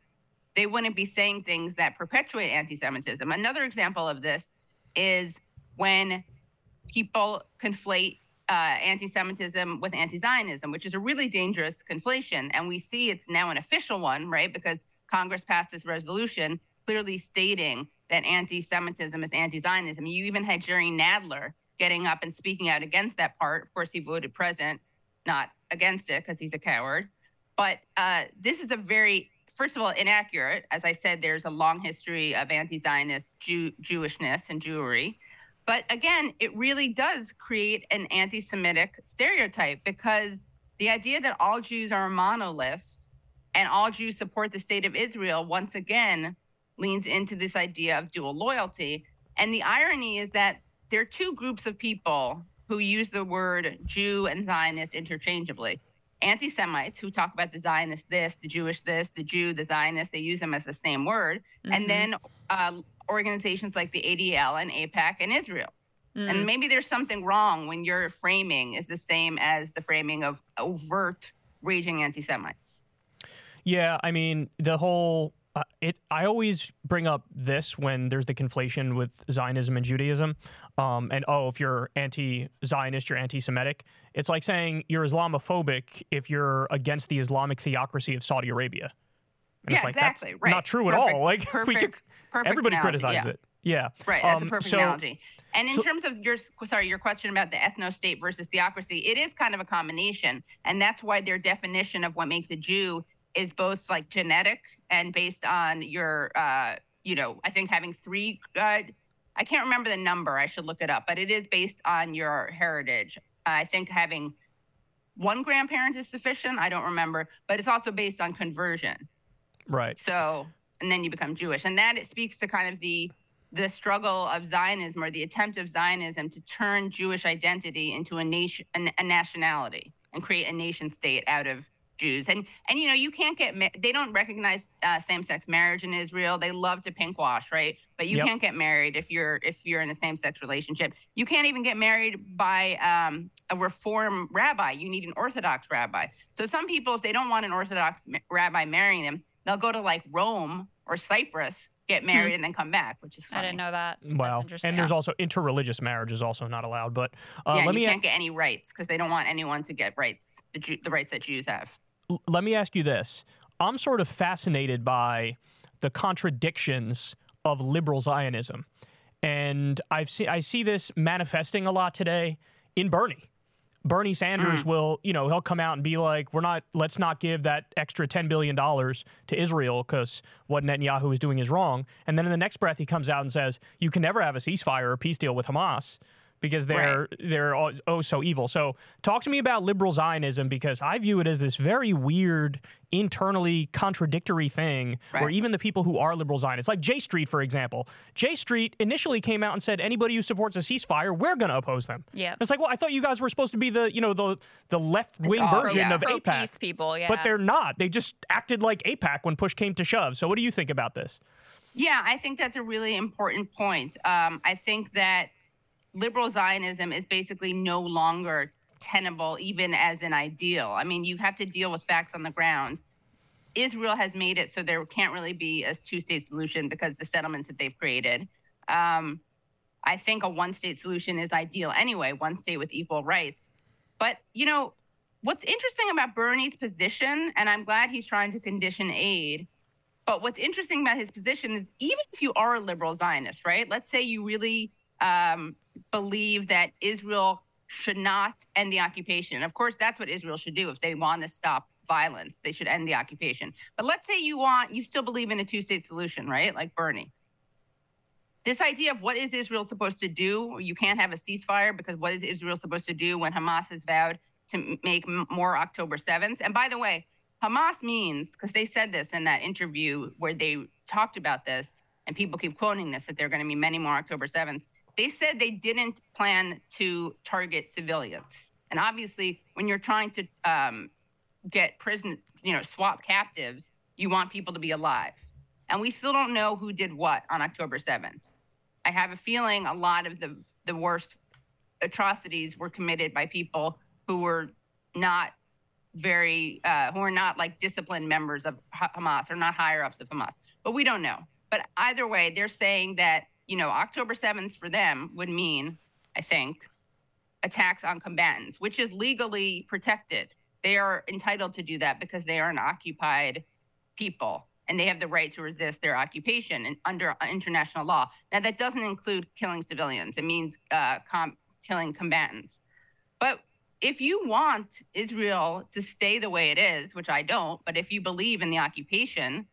they wouldn't be saying things that perpetuate anti-semitism. Another example of this is when people conflate uh, anti-Semitism with anti-Zionism, which is a really dangerous conflation. And we see it's now an official one, right? Because Congress passed this resolution clearly stating that anti-Semitism is anti-Zionism. You even had Jerry Nadler getting up and speaking out against that part. Of course, he voted present, not against it because he's a coward. But uh, this is a very, first of all, inaccurate. As I said, there's a long history of anti-Zionist Jew- Jewishness and Jewry. But again, it really does create an anti Semitic stereotype because the idea that all Jews are a monolith and all Jews support the state of Israel once again leans into this idea of dual loyalty. And the irony is that there are two groups of people who use the word Jew and Zionist interchangeably. Anti Semites who talk about the Zionist this, the Jewish this, the Jew, the Zionist, they use them as the same word. Mm-hmm. And then uh, organizations like the ADL and AIPAC and Israel. Mm. And maybe there's something wrong when your framing is the same as the framing of overt raging anti Semites. Yeah, I mean, the whole. Uh, it. I always bring up this when there's the conflation with Zionism and Judaism, um, and oh, if you're anti-Zionist, you're anti-Semitic. It's like saying you're Islamophobic if you're against the Islamic theocracy of Saudi Arabia. And yeah, like, exactly. right. Not true perfect, at all. Like perfect, *laughs* we could, perfect everybody analogy, criticizes yeah. it. Yeah. Right. That's um, a perfect so, analogy. And in so, terms of your sorry, your question about the ethno state versus theocracy, it is kind of a combination. And that's why their definition of what makes a Jew is both like genetic and based on your uh, you know, I think having three uh, I can't remember the number, I should look it up, but it is based on your heritage. I think having one grandparent is sufficient. I don't remember, but it's also based on conversion. Right. So, and then you become Jewish. And that it speaks to kind of the the struggle of Zionism or the attempt of Zionism to turn Jewish identity into a nation, a, nationality, and create a nation state out of Jews. And and you know you can't get ma- they don't recognize uh, same-sex marriage in Israel. They love to pinkwash, right? But you Yep. can't get married if you're if you're in a same-sex relationship. You can't even get married by um, a reform rabbi. You need an Orthodox rabbi. So some people, if they don't want an Orthodox ma- rabbi marrying them, they'll go to like Rome or Cyprus, get married, and then come back, which is funny. I didn't know that. That's Wow. interesting. And there's also interreligious marriage is also not allowed. But uh, yeah, let and me you can't get any rights because they don't want anyone to get rights, the, Jew, the rights that Jews have. l- let me ask you this. I'm sort of fascinated by the contradictions of liberal Zionism. And I've see, I see this manifesting a lot today in Bernie. Bernie Sanders mm. will, you know, he'll come out and be like, "We're not. Let's not give that extra ten billion dollars to Israel because what Netanyahu is doing is wrong." And then in the next breath, he comes out and says, "You can never have a ceasefire or peace deal with Hamas because they're they're all, oh so evil." So talk to me about liberal Zionism because I view it as this very weird, internally contradictory thing where even the people who are liberal Zionists, like J Street, for example, J Street initially came out and said, "Anybody who supports a ceasefire, we're going to oppose them." Yeah. It's like, well, I thought you guys were supposed to be the, you know, the the left wing version yeah. of AIPAC, Pro-peace people, yeah. but they're not. They just acted like AIPAC when push came to shove. So, what do you think about this? Yeah, I think that's a really important point. Um, I think that liberal Zionism is basically no longer tenable, even as an ideal. I mean, you have to deal with facts on the ground. Israel has made it so there can't really be a two state solution because the settlements that they've created. Um, I think a one state solution is ideal anyway, one state with equal rights. But, you know, what's interesting about Bernie's position, and I'm glad he's trying to condition aid, but what's interesting about his position is even if you are a liberal Zionist, right? Let's say you really um, believe that Israel should not end the occupation. Of course, that's what Israel should do if they want to stop violence. They should end the occupation. But let's say you want, you still believe in a two state solution, right? Like Bernie. This idea of what is Israel supposed to do? You can't have a ceasefire because what is Israel supposed to do when Hamas has vowed to make more October 7th? And by the way, Hamas means, because they said this in that interview where they talked about this, and people keep quoting this, that there are going to be many more October 7th. They said they didn't plan to target civilians. And obviously, when you're trying to um, get prison, you know, swap captives, you want people to be alive. And we still don't know who did what on October 7th. I have a feeling a lot of the, the worst atrocities were committed by people who were not very uh, who are not like disciplined members of Hamas or not higher ups of Hamas. But we don't know. But either way, they're saying that you know October 7th for them would mean, I think, attacks on combatants, which is legally protected. They are entitled to do that because they are an occupied people and they have the right to resist their occupation and under international law. Now that doesn't include killing civilians. It means uh, com- killing combatants. But if you want Israel to stay the way it is, which I don't, but if you believe in the occupation,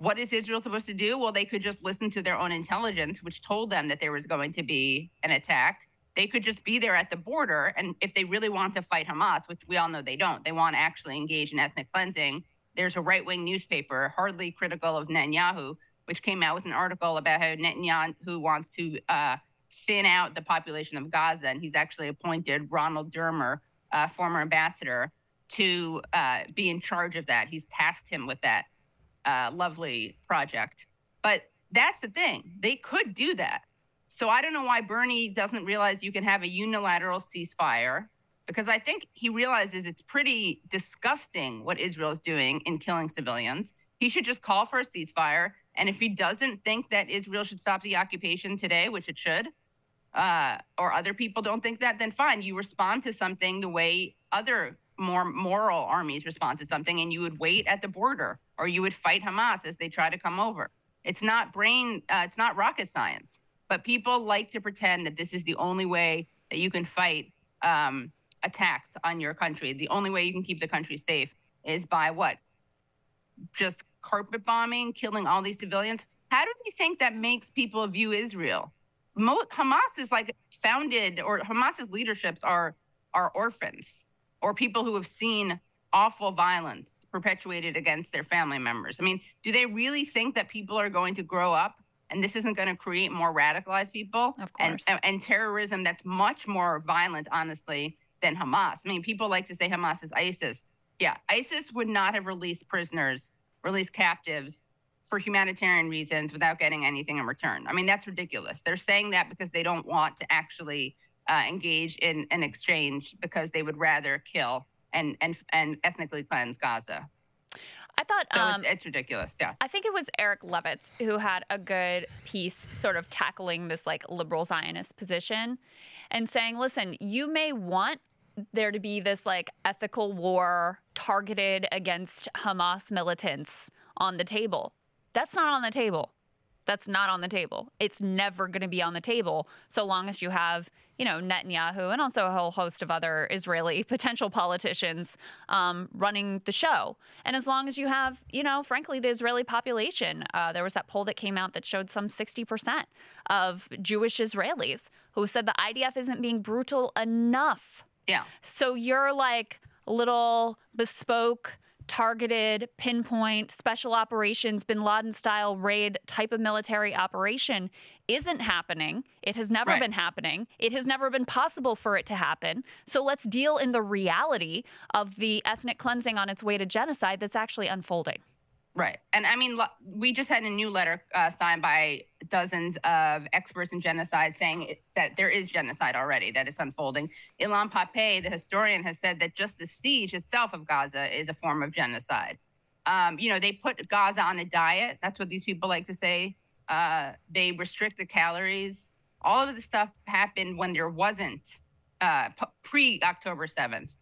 what is Israel supposed to do? Well, they could just listen to their own intelligence, which told them that there was going to be an attack. They could just be there at the border. And if they really want to fight Hamas, which we all know they don't, they want to actually engage in ethnic cleansing. There's a right wing newspaper, hardly critical of Netanyahu, which came out with an article about how Netanyahu wants to uh, thin out the population of Gaza. And he's actually appointed Ronald Dermer, uh, former ambassador, to uh, be in charge of that. He's tasked him with that uh, lovely project. But that's the thing, they could do that. So I don't know why Bernie doesn't realize you can have a unilateral ceasefire because I think he realizes it's pretty disgusting what Israel is doing in killing civilians. He should just call for a ceasefire. And if he doesn't think that Israel should stop the occupation today, which it should, uh, or other people don't think that, then fine. You respond to something the way other more moral armies respond to something, and you would wait at the border, or you would fight Hamas as they try to come over. It's not brain, uh, it's not rocket science, but people like to pretend that this is the only way that you can fight um, attacks on your country. The only way you can keep the country safe is by what? Just carpet bombing, killing all these civilians. How do they think that makes people view Israel? Mo- Hamas is like founded, or Hamas's leaderships are are orphans or people who have seen awful violence perpetuated against their family members. I mean, do they really think that people are going to grow up and this isn't going to create more radicalized people Of course. and and terrorism that's much more violent, honestly, than Hamas? I mean, people like to say Hamas is ISIS. Yeah, ISIS would not have released prisoners, released captives for humanitarian reasons without getting anything in return. I mean, that's ridiculous. They're saying that because they don't want to actually uh, engage in an exchange because they would rather kill and and and ethnically cleanse Gaza. I thought So um, it's, it's ridiculous. Yeah. I think it was Eric Levitz who had a good piece sort of tackling this like liberal Zionist position and saying, listen, you may want there to be this like ethical war targeted against Hamas militants on the table. That's not on the table. That's not on the table. It's never going to be on the table so long as you have, you know, Netanyahu and also a whole host of other Israeli *laughs* potential politicians um, running the show. And as long as you have, you know, frankly, the Israeli population. Uh, there was that poll that came out that showed some 60% of Jewish Israelis who said the IDF isn't being brutal enough. Yeah. So you're like little bespoke targeted, pinpoint, special operations, bin Laden style raid type of military operation isn't happening. It has never Right. been happening. It has never been possible for it to happen. So let's deal in the reality of the ethnic cleansing on its way to genocide that's actually unfolding. Right. And I mean, we just had a new letter uh, signed by dozens of experts in genocide saying it, that there is genocide already that is unfolding. Ilan Pappé, the historian, has said that just the siege itself of Gaza is a form of genocide. Um, you know, they put Gaza on a diet. That's what these people like to say. Uh, they restrict the calories. All of the stuff happened when there wasn't uh, pre October 7th.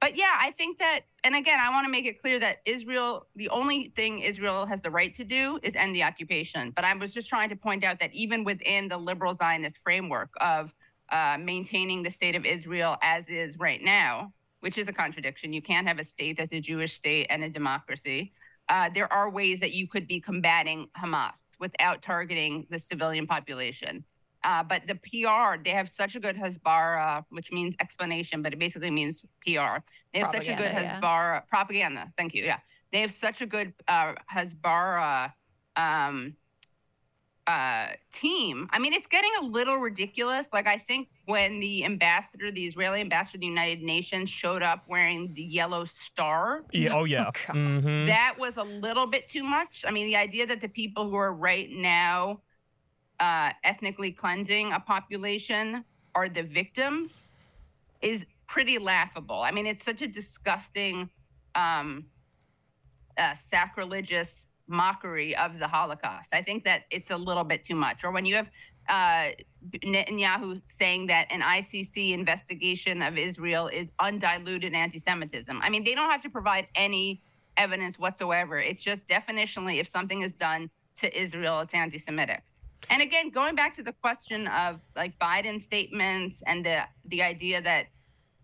But yeah, I think that, and again, I want to make it clear that Israel, the only thing Israel has the right to do is end the occupation. But I was just trying to point out that even within the liberal Zionist framework of uh, maintaining the state of Israel as is right now, which is a contradiction, you can't have a state that's a Jewish state and a democracy. Uh, there are ways that you could be combating Hamas without targeting the civilian population. Uh, but the PR, they have such a good Hasbara, which means explanation, but it basically means PR. They have such a good Hasbara yeah. Propaganda. Thank you. Yeah, they have such a good uh, Hezbollah um, uh, team. I mean, it's getting a little ridiculous. Like I think when the ambassador, the Israeli ambassador to the United Nations, showed up wearing the yellow star, Yeah, oh yeah. *laughs* Mhm. that was a little bit too much. I mean, the idea that the people who are right now uh, ethnically cleansing a population are the victims is pretty laughable. I mean, it's such a disgusting, um, uh, sacrilegious mockery of the Holocaust. I think that it's a little bit too much. Or when you have uh, Netanyahu saying that an ICC investigation of Israel is undiluted anti-Semitism. I mean, they don't have to provide any evidence whatsoever. It's just definitionally, if something is done to Israel, it's anti-Semitic. And again, going back to the question of like Biden statements and the the idea that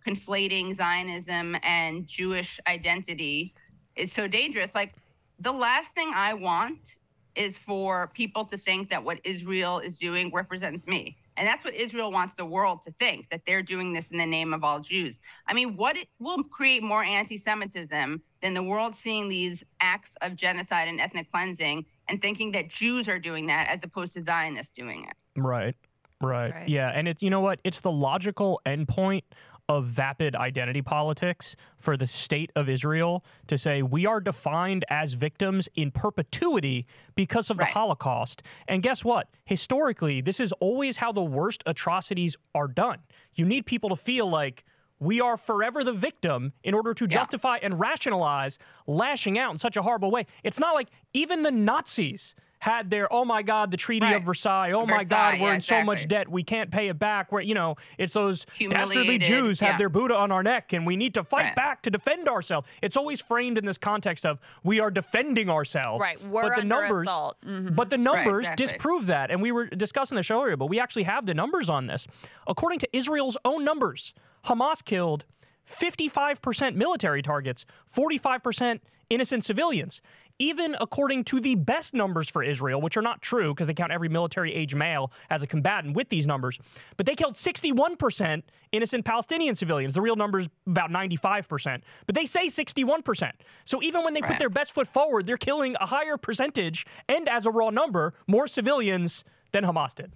conflating Zionism and Jewish identity is so dangerous. Like the last thing I want is for people to think that what Israel is doing represents me. And that's what Israel wants the world to think that they're doing this in the name of all Jews. I mean, what it will create more anti Semitism than the world seeing these acts of genocide and ethnic cleansing and thinking that Jews are doing that as opposed to Zionists doing it? Right. Right. Right. Yeah. And it's, you know what? It's the logical endpoint of vapid identity politics for the state of Israel to say we are defined as victims in perpetuity because of the Holocaust. And guess what? Historically, this is always how the worst atrocities are done. You need people to feel like we are forever the victim in order to Yeah. justify and rationalize lashing out in such a horrible way. It's not like even the Nazis had their oh my god the treaty Right. of versailles oh my god we're yeah, in so much debt we can't pay it back where you know it's those dastardly jews have yeah. their buddha on our neck and we need to fight Right. back to defend ourselves it's always framed in this context of we are defending ourselves Right, we're but the numbers assault. Mhm. but the numbers exactly. disprove that and we were discussing the show earlier but we actually have the numbers on this according to israel's own numbers hamas killed 55% military targets 45% innocent civilians even according to the best numbers for Israel, which are not true because they count every military age male as a combatant with these numbers, but they killed 61% innocent Palestinian civilians. The real number is about 95%, but they say 61%. So even when they put their best foot forward, they're killing a higher percentage and as a raw number, more civilians than Hamas did.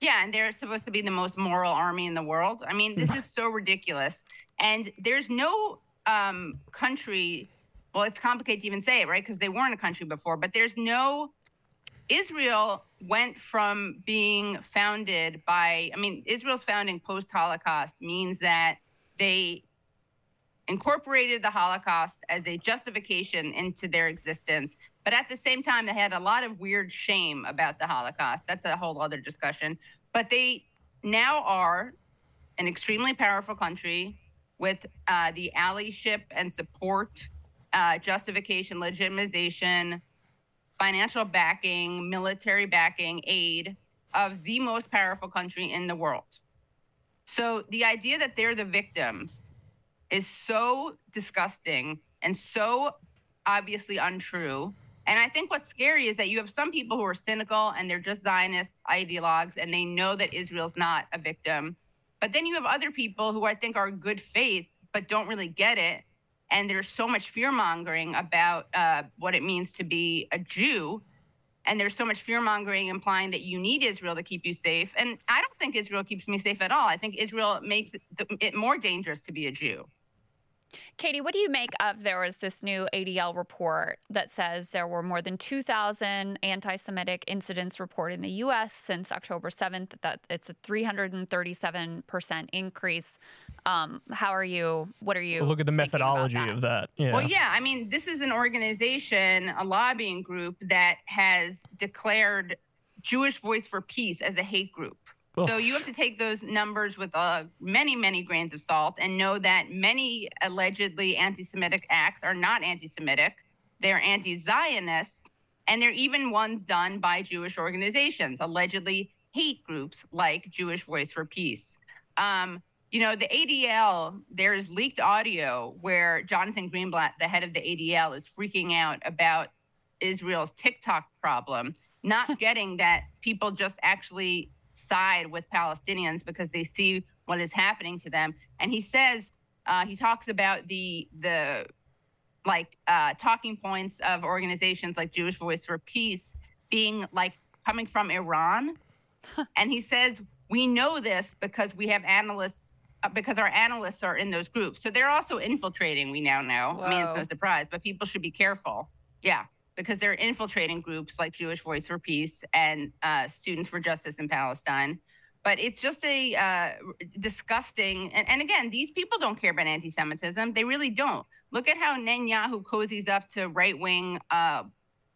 Yeah, and they're supposed to be the most moral army in the world. I mean, this is so ridiculous. And there's no um, country. Well, it's complicated to even say it, right? Because they weren't a country before, but there's no. Israel went from being founded by, I mean, Israel's founding post Holocaust means that they incorporated the Holocaust as a justification into their existence. But at the same time, they had a lot of weird shame about the Holocaust. That's a whole other discussion. But they now are an extremely powerful country with uh, the allyship and support, uh, justification, legitimization, financial backing, military backing, aid of the most powerful country in the world. So the idea that they're the victims is so disgusting and so obviously untrue. And I think what's scary is that you have some people who are cynical and they're just Zionist ideologues and they know that Israel's not a victim. But then you have other people who I think are good faith but don't really get it. And there's so much fear mongering about uh, what it means to be a Jew. And there's so much fear mongering implying that you need Israel to keep you safe. And I don't think Israel keeps me safe at all. I think Israel makes it, it more dangerous to be a Jew. Katie, what do you make of there was this new ADL report that says there were more than 2,000 anti Semitic incidents reported in the U.S. since October 7th, that it's a 337% increase. Um, how are you? What are you? Well, look at the methodology that? of that. Yeah. Well, yeah. I mean, this is an organization, a lobbying group that has declared Jewish Voice for Peace as a hate group. So you have to take those numbers with uh, many, many grains of salt and know that many allegedly anti Semitic acts are not anti Semitic. They're anti Zionist, and they're even ones done by Jewish organizations, allegedly hate groups like Jewish Voice for Peace. Um, you know, the ADL, there's leaked audio where Jonathan Greenblatt, the head of the ADL, is freaking out about Israel's TikTok problem, not *laughs* getting that people just actually side with Palestinians because they see what is happening to them. And he says uh, he talks about the the like uh, talking points of organizations like Jewish Voice for Peace being like coming from Iran, and he says we know this because we have analysts uh, because our analysts are in those groups. So they're also infiltrating. We now know. I mean, it's no surprise, but people should be careful. Yeah because they're infiltrating groups like Jewish Voice for Peace and uh, Students for Justice in Palestine. But it's just a uh, disgusting. And, and again, these people don't care about anti Semitism. They really don't. Look at how Netanyahu cozies up to right wing, uh,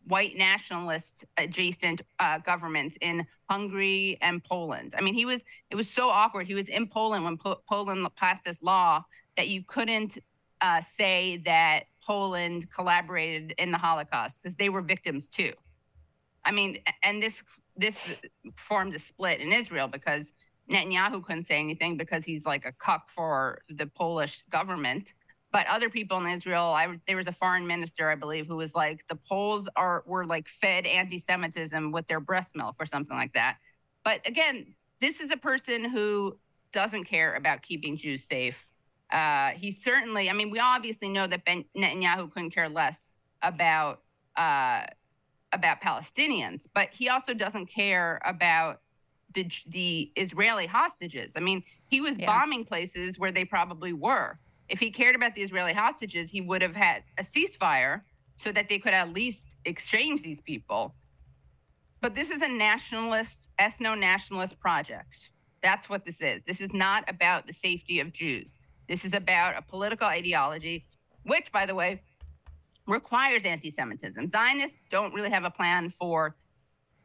white nationalist adjacent uh, governments in Hungary and Poland. I mean, he was, it was so awkward. He was in Poland when po- Poland passed this law that you couldn't uh, say that Poland collaborated in the Holocaust because they were victims too. I mean, and this this formed a split in Israel because Netanyahu couldn't say anything because he's like a cuck for the Polish government. But other people in Israel, I, there was a foreign minister, I believe, who was like, the Poles are were like fed anti-Semitism with their breast milk or something like that. But again, this is a person who doesn't care about keeping Jews safe. Uh, he certainly, I mean, we obviously know that ben Netanyahu couldn't care less about uh, about Palestinians, but he also doesn't care about the the Israeli hostages. I mean, he was Yeah. bombing places where they probably were. If he cared about the Israeli hostages, he would have had a ceasefire so that they could at least exchange these people. But this is a nationalist, ethno nationalist project. That's what this is. This is not about the safety of Jews. This is about a political ideology, which, by the way, requires anti Semitism. Zionists don't really have a plan for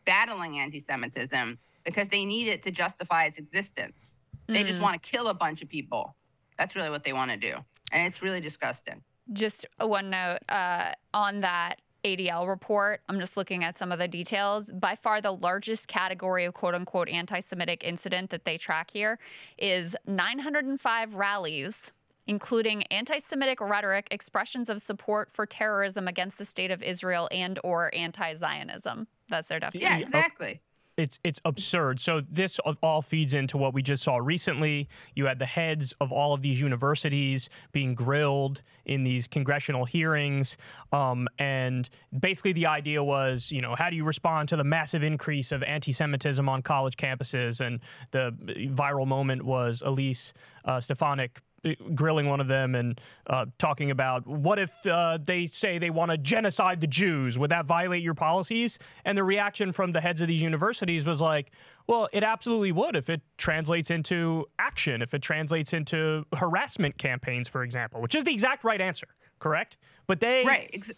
battling anti Semitism because they need it to justify its existence. They just Mm. want to kill a bunch of people. That's really what they want to do. And it's really disgusting. Just a one note uh, on that ADL report. I'm just looking at some of the details. By far, the largest category of quote unquote anti Semitic incident that they track here is 905 rallies. Including anti-Semitic rhetoric, expressions of support for terrorism against the state of Israel, and/or anti-Zionism. That's their definition. Yeah, Yeah. exactly. It's it's absurd. So this all feeds into what we just saw recently. You had the heads of all of these universities being grilled in these congressional hearings, um, and basically the idea was, you know, how do you respond to the massive increase of anti-Semitism on college campuses? And the viral moment was Elise uh, Stefanik grilling one of them and uh, talking about what if uh, they say they want to genocide the Jews? Would that violate your policies? And the reaction from the heads of these universities was like, well, it absolutely would if it translates into action, if it translates into harassment campaigns, for example, which is the exact right answer, correct? But they right, ex-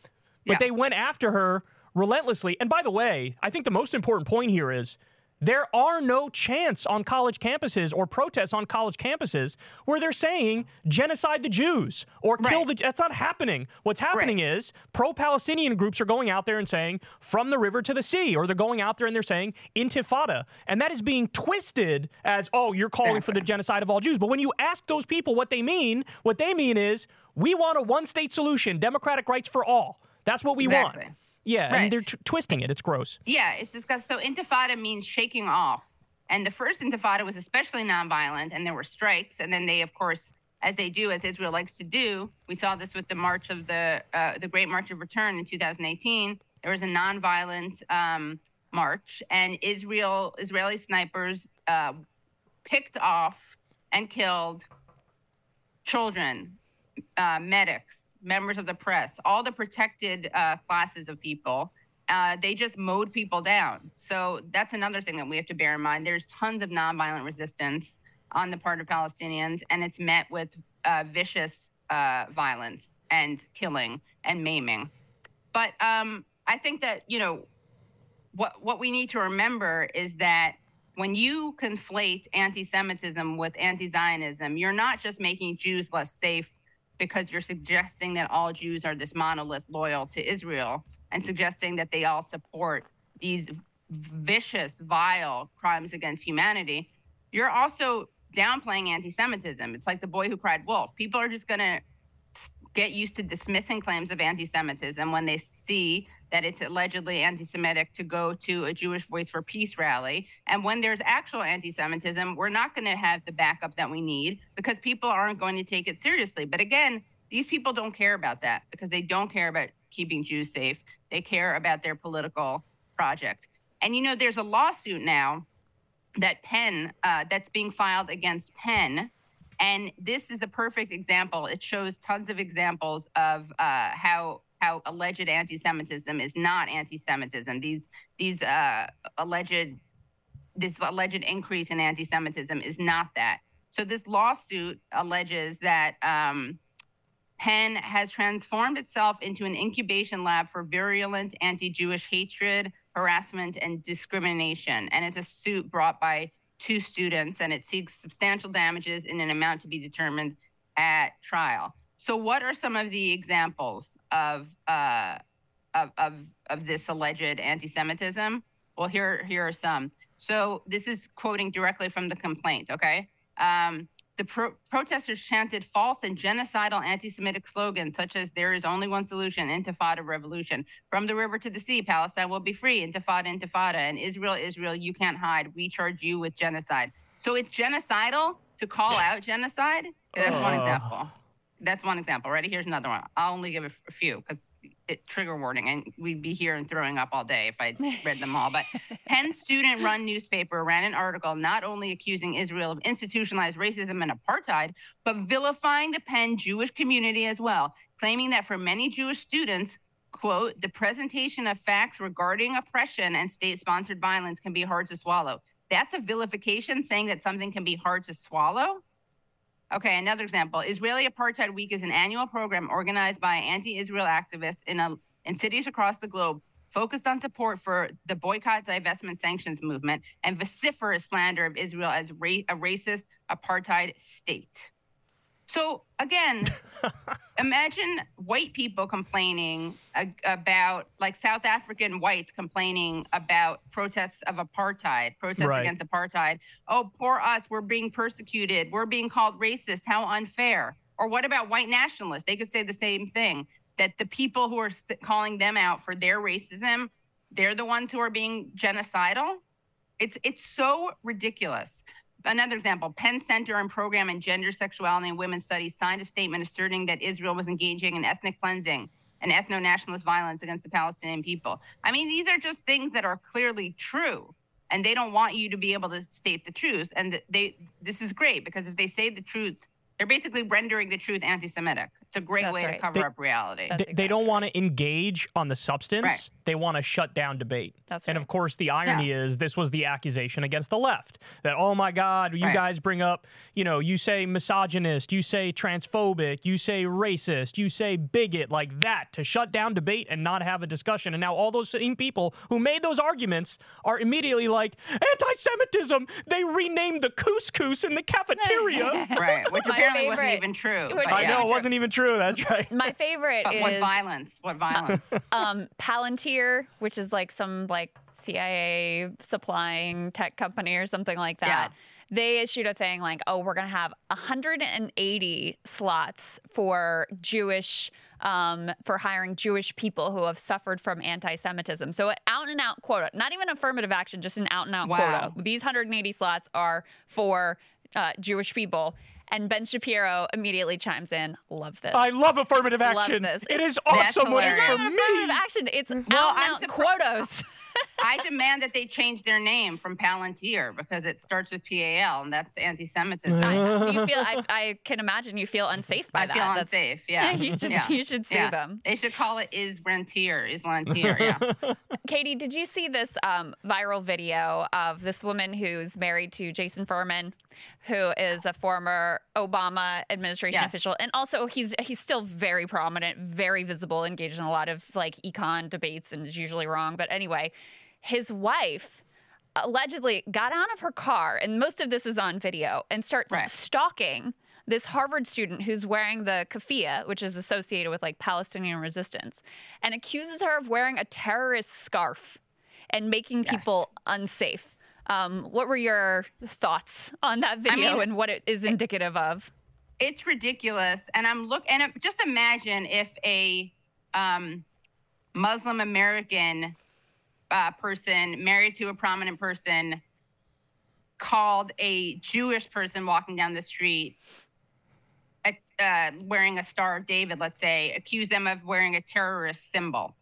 but yeah. they went after her relentlessly. And by the way, I think the most important point here is there are no chants on college campuses or protests on college campuses where they're saying genocide the Jews or kill Right. the. That's not happening. What's happening is pro Palestinian groups are going out there and saying from the river to the sea, or they're going out there and they're saying intifada. And that is being twisted as, oh, you're calling for the genocide of all Jews. But when you ask those people what they mean, what they mean is we want a one state solution, democratic rights for all. That's what we Exactly. want. Yeah, Right. and they're t- twisting it. It's gross. Yeah, it's disgusting. So intifada means shaking off. And the first intifada was especially nonviolent, and there were strikes. And then they, of course, as they do, as Israel likes to do, we saw this with the March of the uh, the Great March of Return in 2018. There was a nonviolent um, march, and Israel Israeli snipers uh, picked off and killed children, uh, medics, members of the press, all the protected uh, classes of people. Uh, they just mowed people down. So that's another thing that we have to bear in mind. There's tons of nonviolent resistance on the part of Palestinians, and it's met with uh, vicious uh, violence and killing and maiming. But um, I think that you know what what we need to remember is that when you conflate anti-Semitism with anti-Zionism, you're not just making Jews less safe because you're suggesting that all Jews are this monolith loyal to Israel and suggesting that they all support these vicious, vile crimes against humanity. You're also downplaying anti-Semitism. It's like the boy who cried wolf. People are just going to get used to dismissing claims of anti-Semitism when they see that it's allegedly anti-Semitic to go to a Jewish Voice for Peace rally. And when there's actual anti-Semitism, we're not going to have the backup that we need because people aren't going to take it seriously. But again, these people don't care about that because they don't care about keeping Jews safe. They care about their political project. And you know, there's a lawsuit now that Penn uh, that's being filed against Penn. And this is a perfect example. It shows tons of examples of uh, how how alleged anti-Semitism is not anti-Semitism. These these uh, alleged this alleged increase in anti-Semitism is not that. So this lawsuit alleges that um, Penn has transformed itself into an incubation lab for virulent anti-Jewish hatred, harassment, and discrimination. And it's a suit brought by two students, and it seeks substantial damages in an amount to be determined at trial. So, what are some of the examples of uh, of, of of this alleged anti-Semitism? Well, here here are some. So, this is quoting directly from the complaint. Okay. Um, the pro- protesters chanted false and genocidal anti Semitic slogans such as There is only one solution, Intifada revolution. From the river to the sea, Palestine will be free, Intifada, Intifada. And Israel, Israel, you can't hide. We charge you with genocide. So it's genocidal to call out genocide. That's one Oh. example. That's one example. Ready? Here's another one. I'll only give a, f- a few because it trigger warning, and we'd be here and throwing up all day if I read them all. But *laughs* Penn student run newspaper ran an article not only accusing Israel of institutionalized racism and apartheid, but vilifying the Penn Jewish community as well, claiming that for many Jewish students, quote, the presentation of facts regarding oppression and state sponsored violence can be hard to swallow. That's a vilification saying that something can be hard to swallow. Okay, another example. Israeli Apartheid Week is an annual program organized by anti-Israel activists in a, in cities across the globe focused on support for the boycott, divestment, sanctions movement and vociferous slander of Israel as ra- a racist apartheid state. So again, *laughs* imagine white people complaining about, like South African whites complaining about protests of apartheid, protests Right. against apartheid. Oh, poor us, we're being persecuted, we're being called racist. How unfair. Or what about white nationalists? They could say the same thing that the people who are calling them out for their racism, they're the ones who are being genocidal. It's it's so ridiculous. Another example, Penn Center and Program in Gender, Sexuality, and Women's Studies signed a statement asserting that Israel was engaging in ethnic cleansing and ethno nationalist violence against the Palestinian people. I mean, these are just things that are clearly true. And they don't want you to be able to state the truth. And they this is great because if they say the truth They're basically rendering the truth anti-Semitic. It's a great That's way to cover They- up reality. That's They, they don't want to engage on the substance. Right. They want to shut down debate. That's right. And of course, the irony is this was the accusation against the left that, oh my God, you Right. guys bring up, you know, you say misogynist, you say transphobic, you say racist, you say bigot, like that to shut down debate and not have a discussion. And now all those same people who made those arguments are immediately like, anti Semitism. They renamed the couscous in the cafeteria. *laughs* right, which *laughs* My apparently wasn't even true. Which- but I yeah. know it wasn't even true. That's *laughs* right. My favorite But what is violence? What *laughs* violence? um, Palantir, which is like some like CIA supplying tech company or something like that. They issued a thing like, oh, we're going to have 180 slots for Jewish, um, for hiring Jewish people who have suffered from anti Semitism. So, an out and out quota, not even affirmative action, just an out and out Wow. quota. These 180 slots are for uh, Jewish people. And Ben Shapiro immediately chimes in, love this. I love affirmative action. Love action. this. It is awesome when it's for It's affirmative me. action. It's Well, out I'm and out surpri- quotas. *laughs* I demand that they change their name from Palantir because it starts with PAL, and that's anti-Semitism. I, do you feel? I, *laughs* I can imagine you feel unsafe by I that. feel That's- unsafe. Yeah, *laughs* you should. yeah. You should sue Yeah. them. They should call it is rentier, is lantier. Yeah. Katie, did you see this um, viral video of this woman who's married to Jason Furman, who is a former Obama administration Yes. official, and also he's he's still very prominent, very visible, engaged in a lot of like econ debates, and is usually wrong. But anyway, his wife allegedly got out of her car, and most of this is on video, and starts Right. stalking this Harvard student who's wearing the keffiyeh, which is associated with like Palestinian resistance, and accuses her of wearing a terrorist scarf and making Yes. people unsafe. Um, what were your thoughts on that video mean, and what it is indicative of? it's ridiculous and i'm look and it- just imagine if a um, muslim american uh, person married to a prominent person called a jewish person walking down the street uh, wearing a star of david let's say accuse them of wearing a terrorist symbol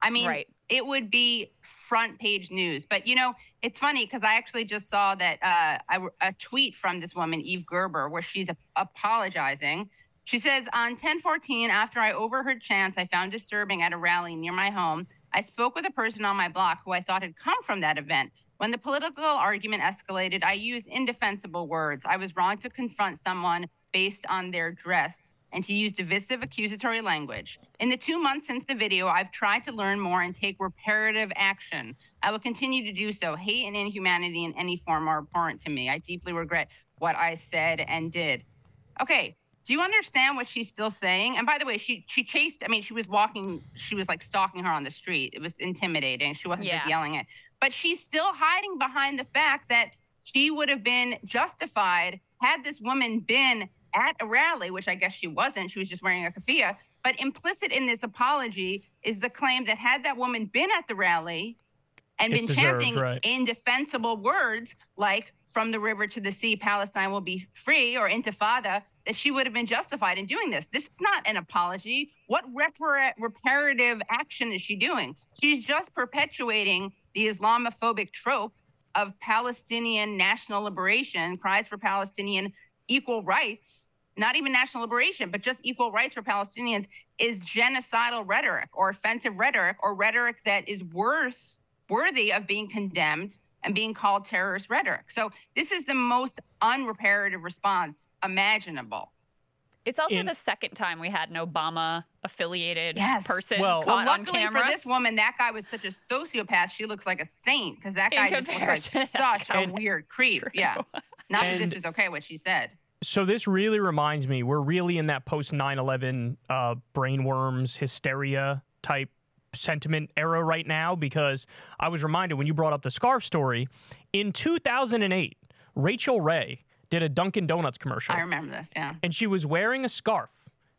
i mean Right. It would be front page news. But you know, it's funny because I actually just saw that uh, a tweet from this woman, Eve Gerber, where she's a- apologizing. She says, on 1014, after I overheard chants I found disturbing at a rally near my home, I spoke with a person on my block who I thought had come from that event. When the political argument escalated, I used indefensible words. I was wrong to confront someone based on their dress and to use divisive accusatory language. In the two months since the video, I've tried to learn more and take reparative action. I will continue to do so. Hate and inhumanity in any form are abhorrent to me. I deeply regret what I said and did. Okay. Do you understand what she's still saying? And by the way, she she chased. I mean, she was walking. She was like stalking her on the street. It was intimidating. She wasn't just yelling it, but she's still hiding behind the fact that she would have been justified had this woman been at a rally, which I guess she wasn't. She was just wearing a keffiyeh. But implicit in this apology is the claim that had that woman been at the rally and It's been deserved, chanting right. indefensible words like "From the river to the sea, Palestine will be free" or "Intifada," that she would have been justified in doing this. This is not an apology. What repara- reparative action is she doing? She's just perpetuating the Islamophobic trope of Palestinian national liberation, cries for Palestinian equal rights, not even national liberation, but just equal rights for Palestinians, is genocidal rhetoric or offensive rhetoric or rhetoric that is worth worthy of being condemned and being called terrorist rhetoric. So this is the most unreparative response imaginable. It's also In- the second time we had an Obama affiliated Yes. person Well- caught well, on luckily camera. for this woman, that guy was such a sociopath. She looks like a saint because that guy just looked like *laughs* such a And- weird creep. Yeah. *laughs* Not that this is okay what she said. So this really reminds me, we're really in that post 9/11 uh, brainworms hysteria type sentiment era right now because I was reminded when you brought up the scarf story in 2008, Rachael Ray did a Dunkin' Donuts commercial, I remember this. Yeah. and she was wearing a scarf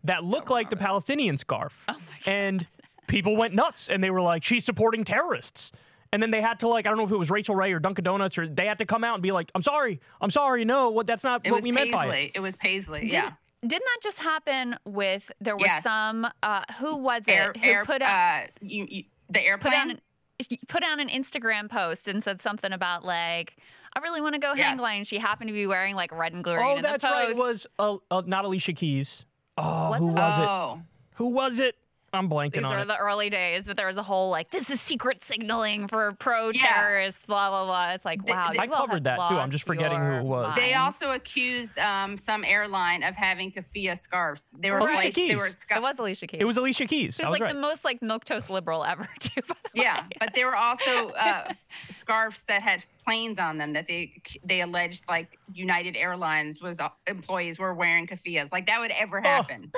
that looked like the Palestinian scarf, oh my God. and people went nuts and they were like, "She's supporting terrorists." And then they had to like I don't know if it was Rachael Ray or Dunkin' Donuts or they had to come out and be like, "I'm sorry, I'm sorry, no, what that's not It what was we meant by it." Paisley. It was Paisley. Did- yeah. Didn't that just happen with there was Yes. some uh, who was it Air, who air, put out uh, you, you, the put airplane. out an, put out an Instagram post and said something about like I really want to go hang Yes. gliding. She happened to be wearing like red and green. Oh, in the that's right. It was uh, uh, not Alicia Keys. Oh, Was who it? was it? Oh, Who was it? I'm blanking These on are it. the early days, but there was a whole like, this is secret signaling for pro terrorists, blah blah blah. It's like, wow, the- you I covered that, too. I'm just forgetting who it your was. they also accused um, some airline of having keffiyeh scarves. They were Alicia like, they Keys. were sca- It was Alicia Keys. It was Alicia Keys. She was was like right. the most like milquetoast liberal ever, *laughs* too. Yeah, but they were also *laughs* uh, scarves that had planes on them that they they alleged like United Airlines was uh, employees were wearing keffiyehs. Like that would Oh, ever happen.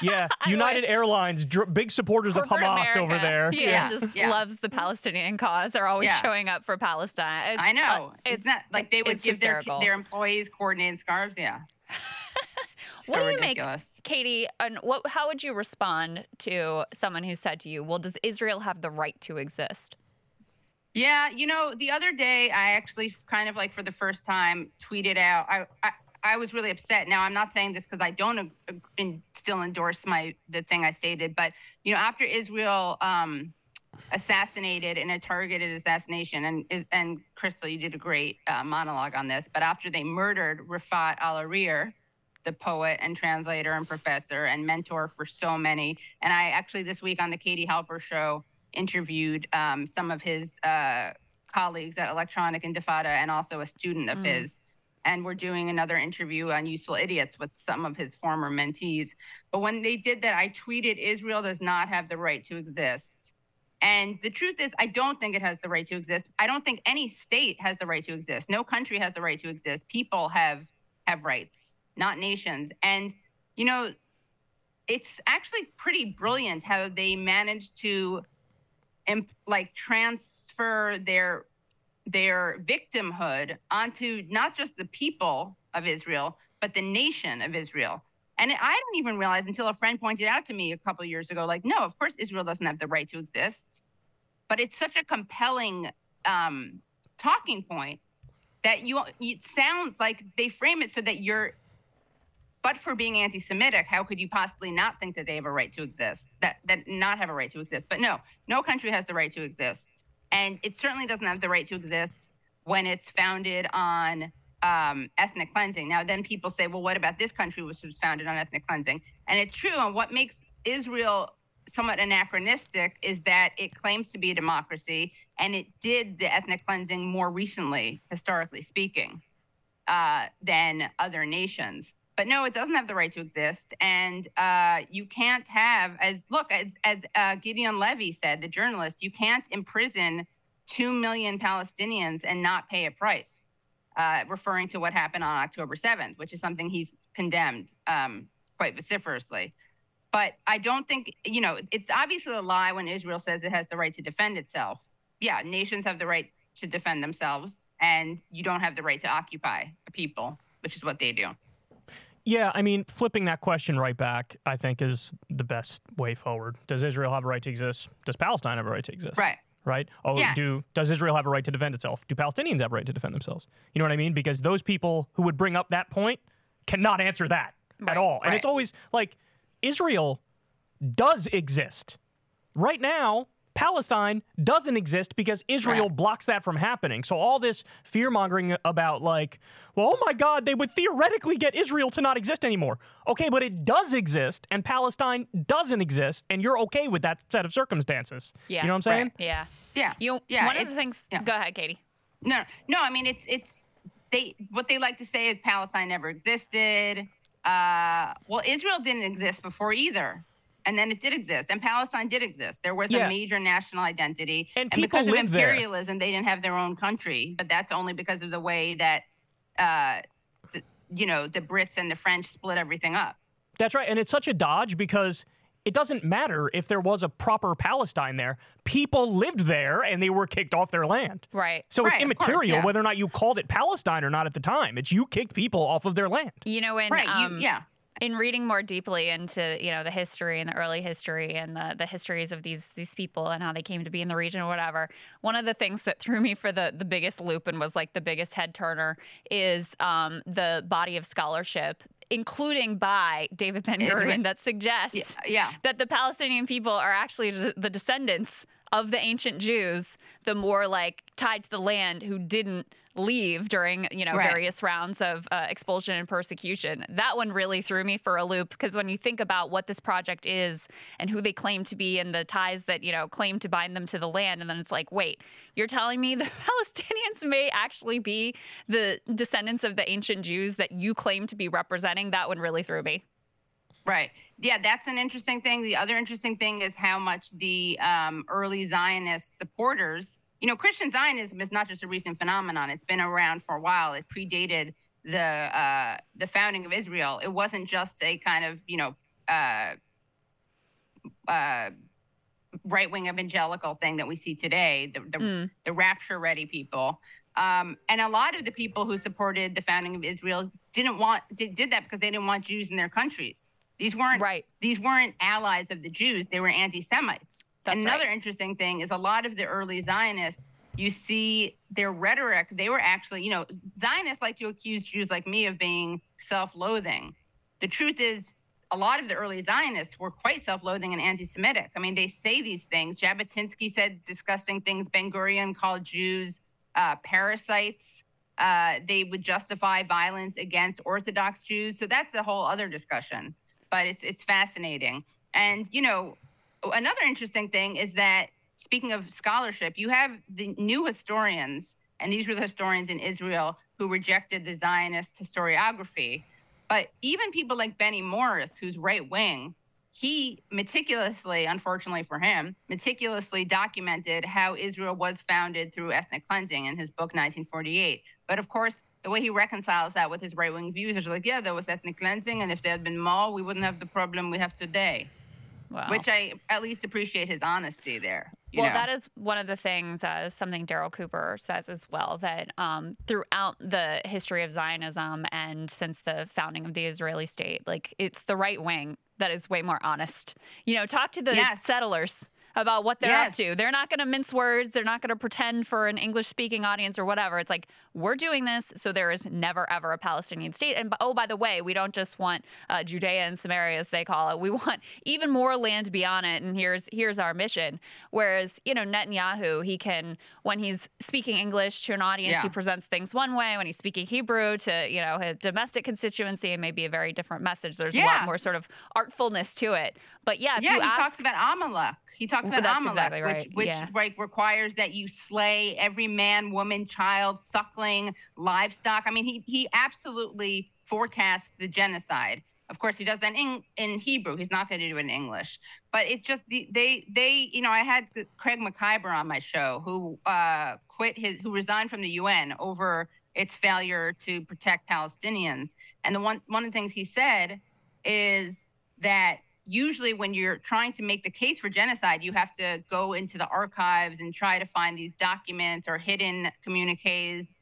yeah, *laughs* United wish. Airlines, dr- big supporters of Corporate Hamas over there. Yeah, Yeah, just yeah. loves the Palestinian cause. They're always Yeah. showing up for Palestine. It's, I know. uh, it's, not like they would give their hysterical. their employees coordinated scarves. Yeah. *laughs* What so do you make- ridiculous. Katie, and what? How would you respond to someone who said to you, "Well, does Israel have the right to exist?" Yeah, you know, the other day I actually kind of like for the first time tweeted out. I I, I was really upset. Now I'm not saying this because I don't in, still endorse my the thing I stated, but you know, after Israel um, assassinated in a targeted assassination, and and Krystal, you did a great uh, monologue on this. But after they murdered Refaat Alareer, the poet and translator and professor and mentor for so many, and I actually this week on the Katie Halper show interviewed um, some of his uh, colleagues at Electronic Intifada and also a student of Mm. his. And we're doing another interview on Useful Idiots with some of his former mentees. But when they did that, I tweeted Israel does not have the right to exist. And the truth is, I don't think it has the right to exist. I don't think any state has the right to exist. No country has the right to exist. People have have rights, not nations. And you know, it's actually pretty brilliant how they managed to imp- like transfer their their victimhood onto not just the people of Israel, but the nation of Israel. And I didn't even realize until a friend pointed out to me a couple years ago, like, no, of course Israel doesn't have the right to exist. But it's such a compelling um, talking point that you it sounds like they frame it so that you're but for being anti-Semitic, how could you possibly not think that they have a right to exist? That that not have a right to exist? But no, no country has the right to exist, and it certainly doesn't have the right to exist when it's founded on um, ethnic cleansing. Now, then people say, well, what about this country, which was founded on ethnic cleansing? And it's true. And what makes Israel somewhat anachronistic is that it claims to be a democracy, and it did the ethnic cleansing more recently, historically speaking, uh, than other nations. But no, it doesn't have the right to exist, and uh, you can't have as look as as uh, Gideon Levy said, the journalist, you can't imprison two million Palestinians and not pay a price, uh, referring to what happened on October seventh, which is something he's condemned um, quite vociferously. But I don't think you know it's obviously a lie when Israel says it has the right to defend itself. Yeah, nations have the right to defend themselves, and you don't have the right to occupy a people, which is what they do. Yeah, I mean, flipping that question right back, I think, is the best way forward. Does Israel have a right to exist? Does Palestine have a right to exist? Right. Right. Oh, Yeah. do does Israel have a right to defend itself? Do Palestinians have a right to defend themselves? You know what I mean? Because those people who would bring up that point cannot answer that Right, at all. And right. it's always like Israel does exist. Right now, Palestine doesn't exist because Israel Right. blocks that from happening. So all this fear mongering about like, well, oh my God, they would theoretically get Israel to not exist anymore. Okay, but it does exist, and Palestine doesn't exist, and you're okay with that set of circumstances. Yeah. You know what I'm saying? Right. Yeah. Yeah. You. Yeah, one of the things. yeah. Go ahead, Katie. No, no. I mean, it's it's they what they like to say is Palestine never existed. Uh, well, Israel didn't exist before either, and then it did exist, and Palestine did exist. There was Yeah. a major national identity, And people because of live there. imperialism, they didn't have their own country. But that's only because of the way that, uh, the, you know, the Brits and the French split everything up. That's right. And it's such a dodge because it doesn't matter if there was a proper Palestine there. People lived there and they were kicked off their land. Right. So Right, it's of course, immaterial yeah. whether or not you called it Palestine or not at the time. It's you kicked people off of their land. You know, and right? um, you, yeah. In reading more deeply into you know the history and the early history and the, the histories of these these people and how they came to be in the region or whatever one of the things that threw me for the the biggest loop and was like the biggest head turner is um, the body of scholarship including by david Ben Gurion, that suggests Yeah, yeah. that the palestinian people are actually the, the descendants of the ancient jews the more like tied to the land who didn't leave during you know Right. various rounds of uh, expulsion and persecution. That one really threw me for a loop because when you think about what this project is and who they claim to be and the ties that you know claim to bind them to the land, and then it's like, wait, you're telling me the *laughs* Palestinians may actually be the descendants of the ancient Jews that you claim to be representing? That one really threw me. Right. Yeah, that's an interesting thing. The other interesting thing is how much the um, early Zionist supporters, you know, Christian Zionism is not just a recent phenomenon. It's been around for a while. It predated the uh, the founding of Israel. It wasn't just a kind of, you know, uh, uh, right wing evangelical thing that we see today. The the, Mm. the rapture ready people. Um, and a lot of the people who supported the founding of Israel didn't want did, did that because they didn't want Jews in their countries. These weren't Right. these weren't allies of the Jews. They were anti-Semites. That's another right. interesting thing is a lot of the early Zionists, you see their rhetoric, they were actually, you know, Zionists like to accuse Jews like me of being self-loathing. The truth is a lot of the early Zionists were quite self-loathing and anti-Semitic. I mean, they say these things. Jabotinsky said disgusting things. Ben Gurion called Jews uh, parasites. Uh, they would justify violence against Orthodox Jews. So that's a whole other discussion. But it's it's fascinating. And you know, another interesting thing is that speaking of scholarship, you have the new historians, and these were the historians in Israel who rejected the Zionist historiography. But even people like Benny Morris, who's right wing, he meticulously, unfortunately for him, meticulously documented how Israel was founded through ethnic cleansing in his book 1948. But of course, the way he reconciles that with his right wing views is like, yeah, there was ethnic cleansing, and if there had been more, we wouldn't have the problem we have today. Wow. Which I at least appreciate his honesty there. you well, know? that is one of the things, uh, something Daryl Cooper says as well, that um, throughout the history of Zionism and since the founding of the Israeli state, like it's the right wing that is way more honest. You know, talk to the Yes. settlers about what they're Yes. up to. They're not going to mince words. They're not going to pretend for an English speaking audience or whatever. It's like, we're doing this, so there is never, ever a Palestinian state. And oh, by the way, we don't just want uh, Judea and Samaria, as they call it. We *laughs* want even more land beyond it. And here's here's our mission. Whereas, you know, Netanyahu, he can, when he's speaking English to an audience, Yeah. he presents things one way. When he's speaking Hebrew to, you know, his domestic constituency, it may be a very different message. There's a lot more sort of artfulness to it. But yeah, if yeah, he ask, talks about Amalek. He talks about Amalek, exactly right, which, which yeah. like requires that you slay every man, woman, child, suckling, livestock. I mean, he he absolutely forecasts the genocide. Of course, he does that in in Hebrew. He's not going to do it in English. But it's just the, they they you know I had Craig Mokhiber on my show who uh, quit his who resigned from the UN over its failure to protect Palestinians. And the one one of the things he said is that usually when you're trying to make the case for genocide, you have to go into the archives and try to find these documents or hidden communiques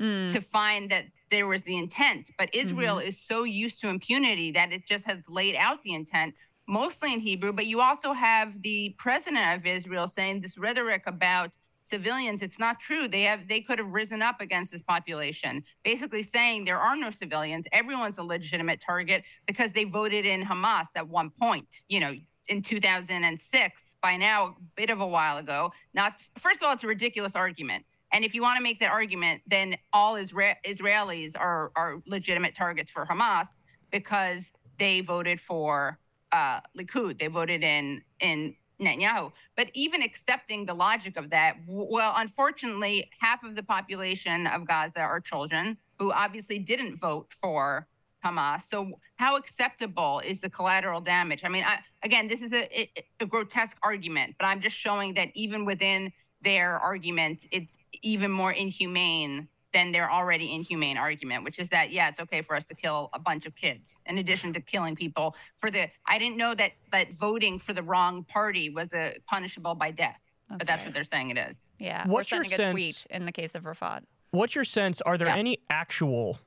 Mm. to find that there was the intent. But Israel is so used to impunity that it just has laid out the intent, mostly in Hebrew. But you also have the president of Israel saying this rhetoric about civilians it's not true they have they could have risen up against this population basically saying there are no civilians everyone's a legitimate target because they voted in hamas at one point you know in 2006 by now a bit of a while ago not first of all it's a ridiculous argument and if you want to make that argument then all Isra- israelis are are legitimate targets for hamas because they voted for uh, likud they voted in in Netanyahu. But even accepting the logic of that, well, unfortunately, half of the population of Gaza are children who obviously didn't vote for Hamas. So, how acceptable is the collateral damage? I mean, I, again, this is a, a, a grotesque argument, but I'm just showing that even within their argument, it's even more inhumane than their already inhumane argument, which is that yeah, it's okay for us to kill a bunch of kids in addition to killing people for the. I didn't know that that voting for the wrong party was a punishable by death, but That's that's right. what they're saying it is. Yeah, What's or your sending a sense- tweet in the case of Refaat. What's your sense? Are there Yeah. any actual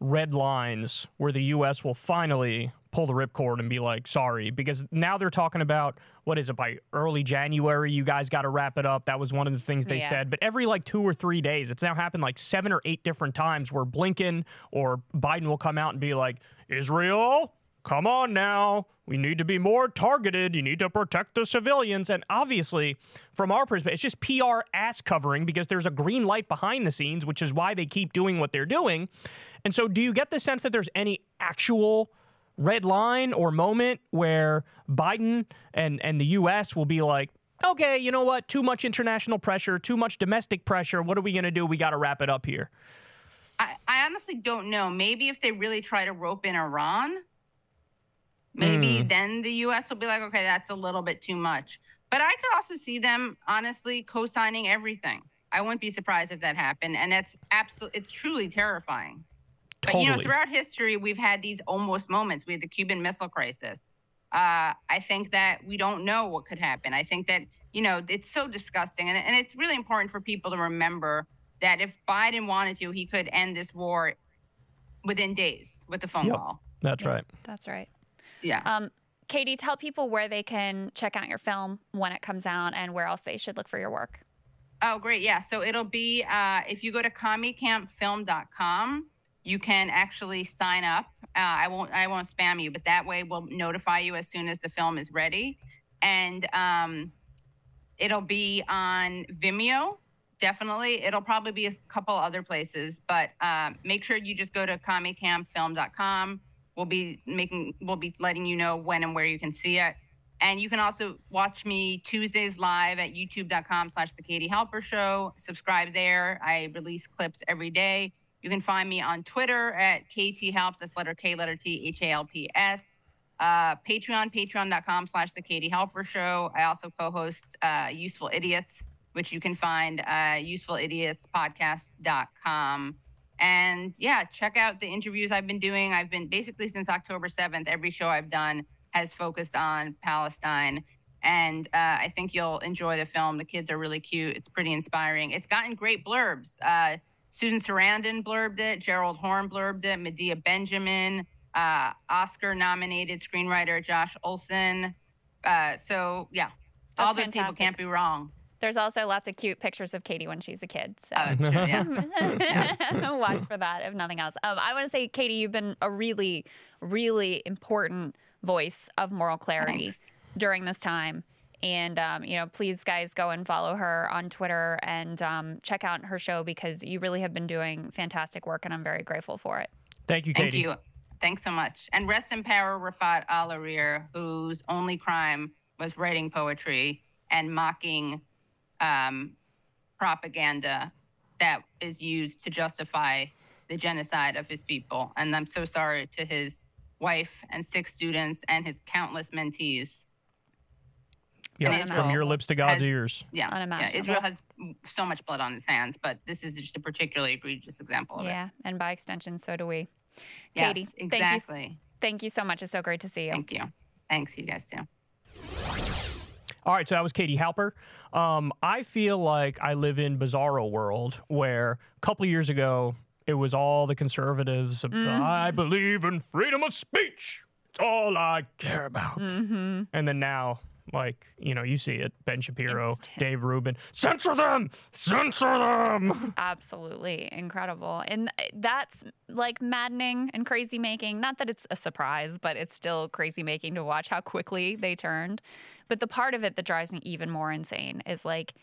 red lines where the U.S. will finally pull the ripcord and be like, sorry? Because now they're talking about, what is it, by early January, you guys got to wrap it up. That was one of the things they Yeah. said. But every like two or three days, it's now happened like seven or eight different times where Blinken or Biden will come out and be like, Israel, come on now. We need to be more targeted. You need to protect the civilians. And obviously, from our perspective, it's just PR ass covering because there's a green light behind the scenes, which is why they keep doing what they're doing. And so, do you get the sense that there's any actual red line or moment where Biden and, and the U.S. will be like, okay, you know what? Too much international pressure, too much domestic pressure. What are we going to do? We got to wrap it up here. I, I honestly don't know. Maybe if they really try to rope in Iran, maybe Mm. then the U.S. will be like, okay, that's a little bit too much. But I could also see them honestly co-signing everything. I wouldn't be surprised if that happened, and that's absolutely it's truly terrifying. But you know, throughout history, we've had these almost moments. We had the Cuban Missile Crisis. Uh, I think that we don't know what could happen. I think that you know it's so disgusting, and, and it's really important for people to remember that if Biden wanted to, he could end this war within days with a phone Yep. call. That's right. That's right. Yeah. Um, Katie, tell people where they can check out your film when it comes out and where else they should look for your work. Oh, great. Yeah. So it'll be uh, if you go to commiecampfilm.com, you can actually sign up. Uh, I won't I won't spam you, but that way we'll notify you as soon as the film is ready. And um, it'll be on Vimeo. Definitely. It'll probably be a couple other places, but um, make sure you just go to commiecampfilm.com. We'll be making we'll be letting you know when and where you can see it. And you can also watch me Tuesdays live at youtube.com slash the Katie Halper Show. Subscribe there. I release clips every day. You can find me on Twitter at KT Halps. That's letter K, letter T, H A L P S. Uh, Patreon, patreon.com slash the Katie Halper Show. I also co-host uh, Useful Idiots, which you can find uh, usefulidiotspodcast.com. And yeah, check out the interviews I've been doing. I've been basically since October 7th, every show I've done has focused on Palestine. And uh, I think you'll enjoy the film. The kids are really cute. It's pretty inspiring. It's gotten great blurbs. Uh, Susan Sarandon blurbed it, Gerald Horne blurbed it, Medea Benjamin, uh, Oscar nominated screenwriter Josh Olson. Uh, so, yeah, all That's those people can't be wrong. There's also lots of cute pictures of Katie when she's a kid. So. Uh, yeah. *laughs* Watch for that, if nothing else. Um, I want to say, Katie, you've been a really, really important voice of moral clarity Thanks. during this time. And, um, you know, please, guys, go and follow her on Twitter and um, check out her show because you really have been doing fantastic work, and I'm very grateful for it. Thank you, Katie. Thank you. Thanks so much. And rest in power, Rafat Al Arir, whose only crime was writing poetry and mocking um, propaganda that is used to justify the genocide of his people. And I'm so sorry to his wife and six students and his countless mentees. Yep, And from your lips to God's has- ears. Yeah, yeah. Unimaginable. Israel has so much blood on its hands, but this is just a particularly egregious example of it. Yeah, and by extension, so do we. Yes, Katie, thank you, exactly. thank you so much. It's so great to see you. Thank you. Thanks, you guys too. All right, so that was Katie Halper. Um, I feel like I live in bizarro world where a couple years ago it was all the conservatives. Mm-hmm. I believe in freedom of speech. It's all I care about. Mm-hmm. And then now, like you know, you see it: Ben Shapiro, *laughs* Dave Rubin, censor them, censor them. Absolutely incredible. And uh, that's like maddening and crazy making. Not that it's a surprise, but it's still crazy making to watch how quickly they turned. But the part of it that drives me even more insane is like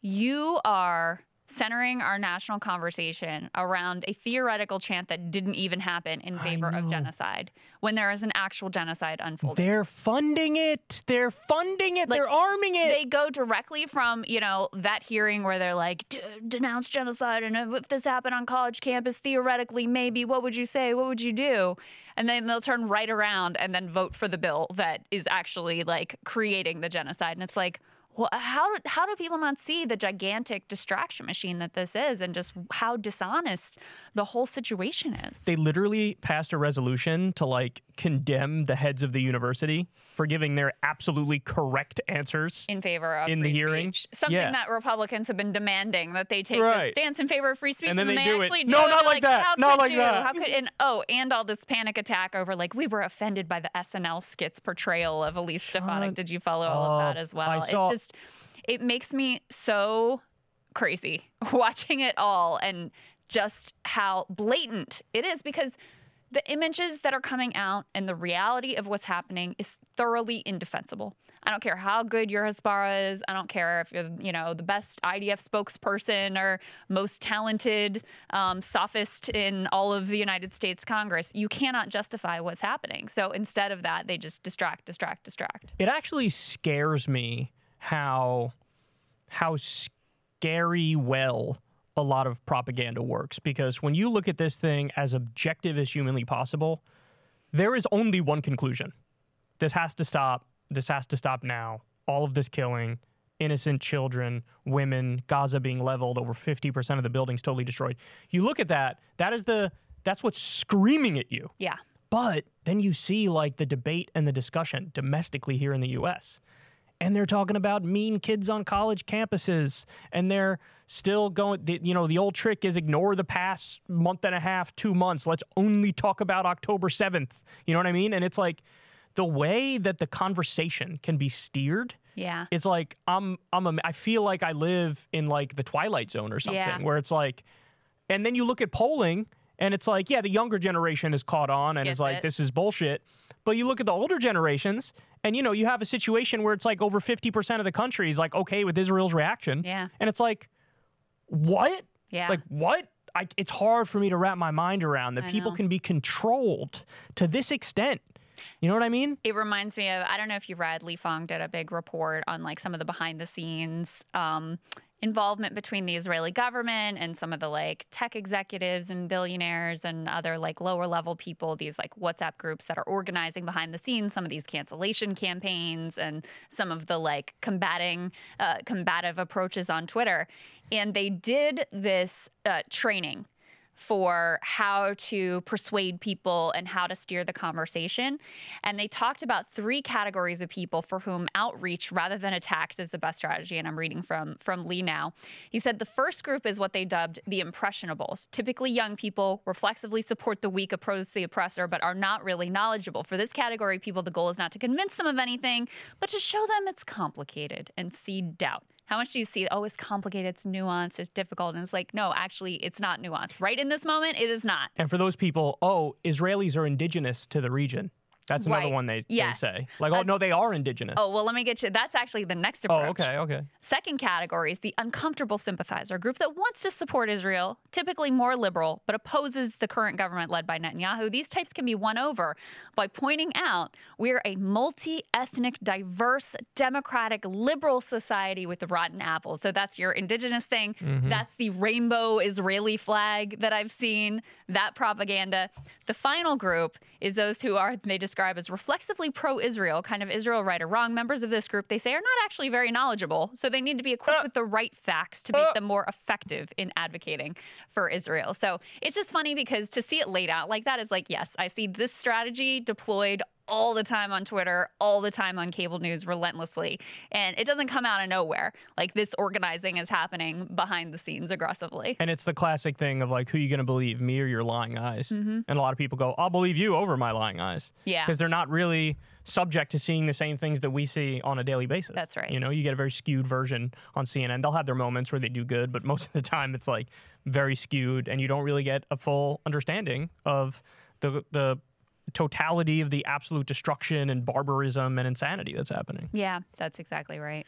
you are centering our national conversation around a theoretical chant that didn't even happen in favor of genocide when there is an actual genocide unfolding. They're funding it. They're funding it. Like, They're arming it. they go directly from you know that hearing where they're like "D- denounce genocide and if- if this happened on college campus theoretically maybe what would you say what would you do and then they'll turn right around and then vote for the bill that is actually like creating the genocide and it's like well, uh, how how do people not see the gigantic distraction machine that this is, and just how dishonest the whole situation is? they literally passed a resolution to like condemn the heads of the university for giving their absolutely correct answers. in favor of in the hearing? speech. Something Yeah. that Republicans have been demanding that they take Right. the stance in favor of free speech, And then they they, do it. do No, it. not They're like that. How Not could like you? that." How could and oh, and all this panic attack over like we were offended by the SNL skits portrayal of Elise Stefanik. Did you follow all of that as well? I saw- just it makes me so crazy *laughs* watching it all and just how blatant it is because the images that are coming out and the reality of what's happening is thoroughly indefensible. I don't care how good your Hasbara is. I don't care if you're, you know, the best IDF spokesperson or most talented um, sophist in all of the United States Congress. You cannot justify what's happening. So instead of that, they just distract, distract, distract. It actually scares me how how scary well a lot of propaganda works because when you look at this thing as objective as humanly possible, there is only one conclusion. This has to stop. This has to stop now. All of this killing, innocent children, women, Gaza being leveled, over 50% of the buildings totally destroyed. You look at that, that is the that's what's screaming at you. Yeah. But then you see like the debate and the discussion domestically here in the US. And they're talking about mean kids on college campuses. And they're still going, you know, the old trick is ignore the past month and a half, two months. Let's only talk about October 7th. You know what I mean? And it's like the way that the conversation can be steered. Yeah. It's like I'm I'm a, I feel like I live in like the twilight zone or something Yeah. where it's like and then you look at polling and it's like yeah the younger generation is caught on and Gets is like it. this is bullshit but you look at the older generations and you know you have a situation where it's like over 50% of the country is like okay with Israel's reaction Yeah. and it's like what Yeah. like what I, it's hard for me to wrap my mind around that I people know. can be controlled to this extent you know what I mean It reminds me of I don't know if you read Lee Fang did a big report on like some of the behind the scenes um, involvement between the Israeli government and some of the like tech executives and billionaires and other like lower level people. These like WhatsApp groups that are organizing behind the scenes some of these cancellation campaigns and some of the like combating uh, combative approaches on Twitter. And they did this uh, training for how to persuade people and how to steer the conversation. And they talked about three categories of people for whom outreach rather than attacks is the best strategy. And I'm reading from, from Lee now. He said the first group is what they dubbed the impressionables, typically young people, reflexively support the weak, oppose the oppressor, but are not really knowledgeable. For this category of people, the goal is not to convince them of anything, but to show them it's complicated and seed doubt. How much do you see? Oh, it's complicated, it's nuanced, it's difficult. And it's like, no, actually, it's not nuanced. Right in this moment, it is not. And for those people, oh, Israelis are indigenous to the region. That's another Right. one they, Yes. they say. Like, oh, Uh, no, they are indigenous. Oh, well, let me get you. That's actually the next approach. Oh, okay, okay. Second category is the uncomfortable sympathizer, a group that wants to support Israel, typically more liberal, but opposes the current government led by Netanyahu. These types can be won over by pointing out we're a multi ethnic, diverse, democratic, liberal society with the rotten apples. So that's your indigenous thing. Mhm. That's the rainbow Israeli flag that I've seen, that propaganda. The final group is those who are, they describe as reflexively pro Israel, kind of Israel right or wrong. Members of this group, they say, are not actually very knowledgeable. So they need to be equipped uh, with the right facts to make uh. them more effective in advocating for Israel. So it's just funny because to see it laid out like that is like, yes, I see this strategy deployed all the time on Twitter, all the time on cable news relentlessly. And it doesn't come out of nowhere. Like this organizing is happening behind the scenes aggressively. And it's the classic thing of like, who are you going to believe, me or your lying eyes? Mhm. And a lot of people go, I'll believe you over my lying eyes. Yeah. Because they're not really subject to seeing the same things that we see on a daily basis. That's right. You know, you get a very skewed version on CNN. They'll have their moments where they do good, but *laughs* most of the time it's like very skewed and you don't really get a full understanding of the the totality of the absolute destruction and barbarism and insanity that's happening. Yeah, that's exactly right.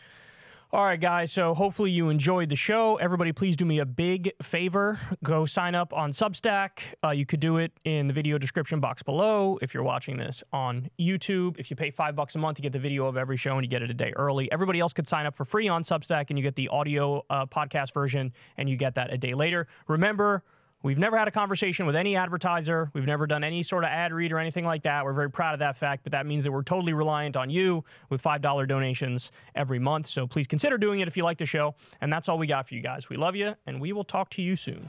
All right, guys. So hopefully you enjoyed the show. Everybody, please do me a big favor. Go sign up on Substack. Uh, you could do it in the video description box below if you're watching this on YouTube. If you pay five bucks a month, you get the video of every show and you get it a day early. Everybody else could sign up for free on Substack and you get the audio uh, podcast version and you get that a day later. Remember, We've never had a conversation with any advertiser. We've never done any sort of ad read or anything like that. We're very proud of that fact, but that means that we're totally reliant on you with $5 donations every month. So please consider doing it if you like the show. And that's all we got for you guys. We love you, and we will talk to you soon.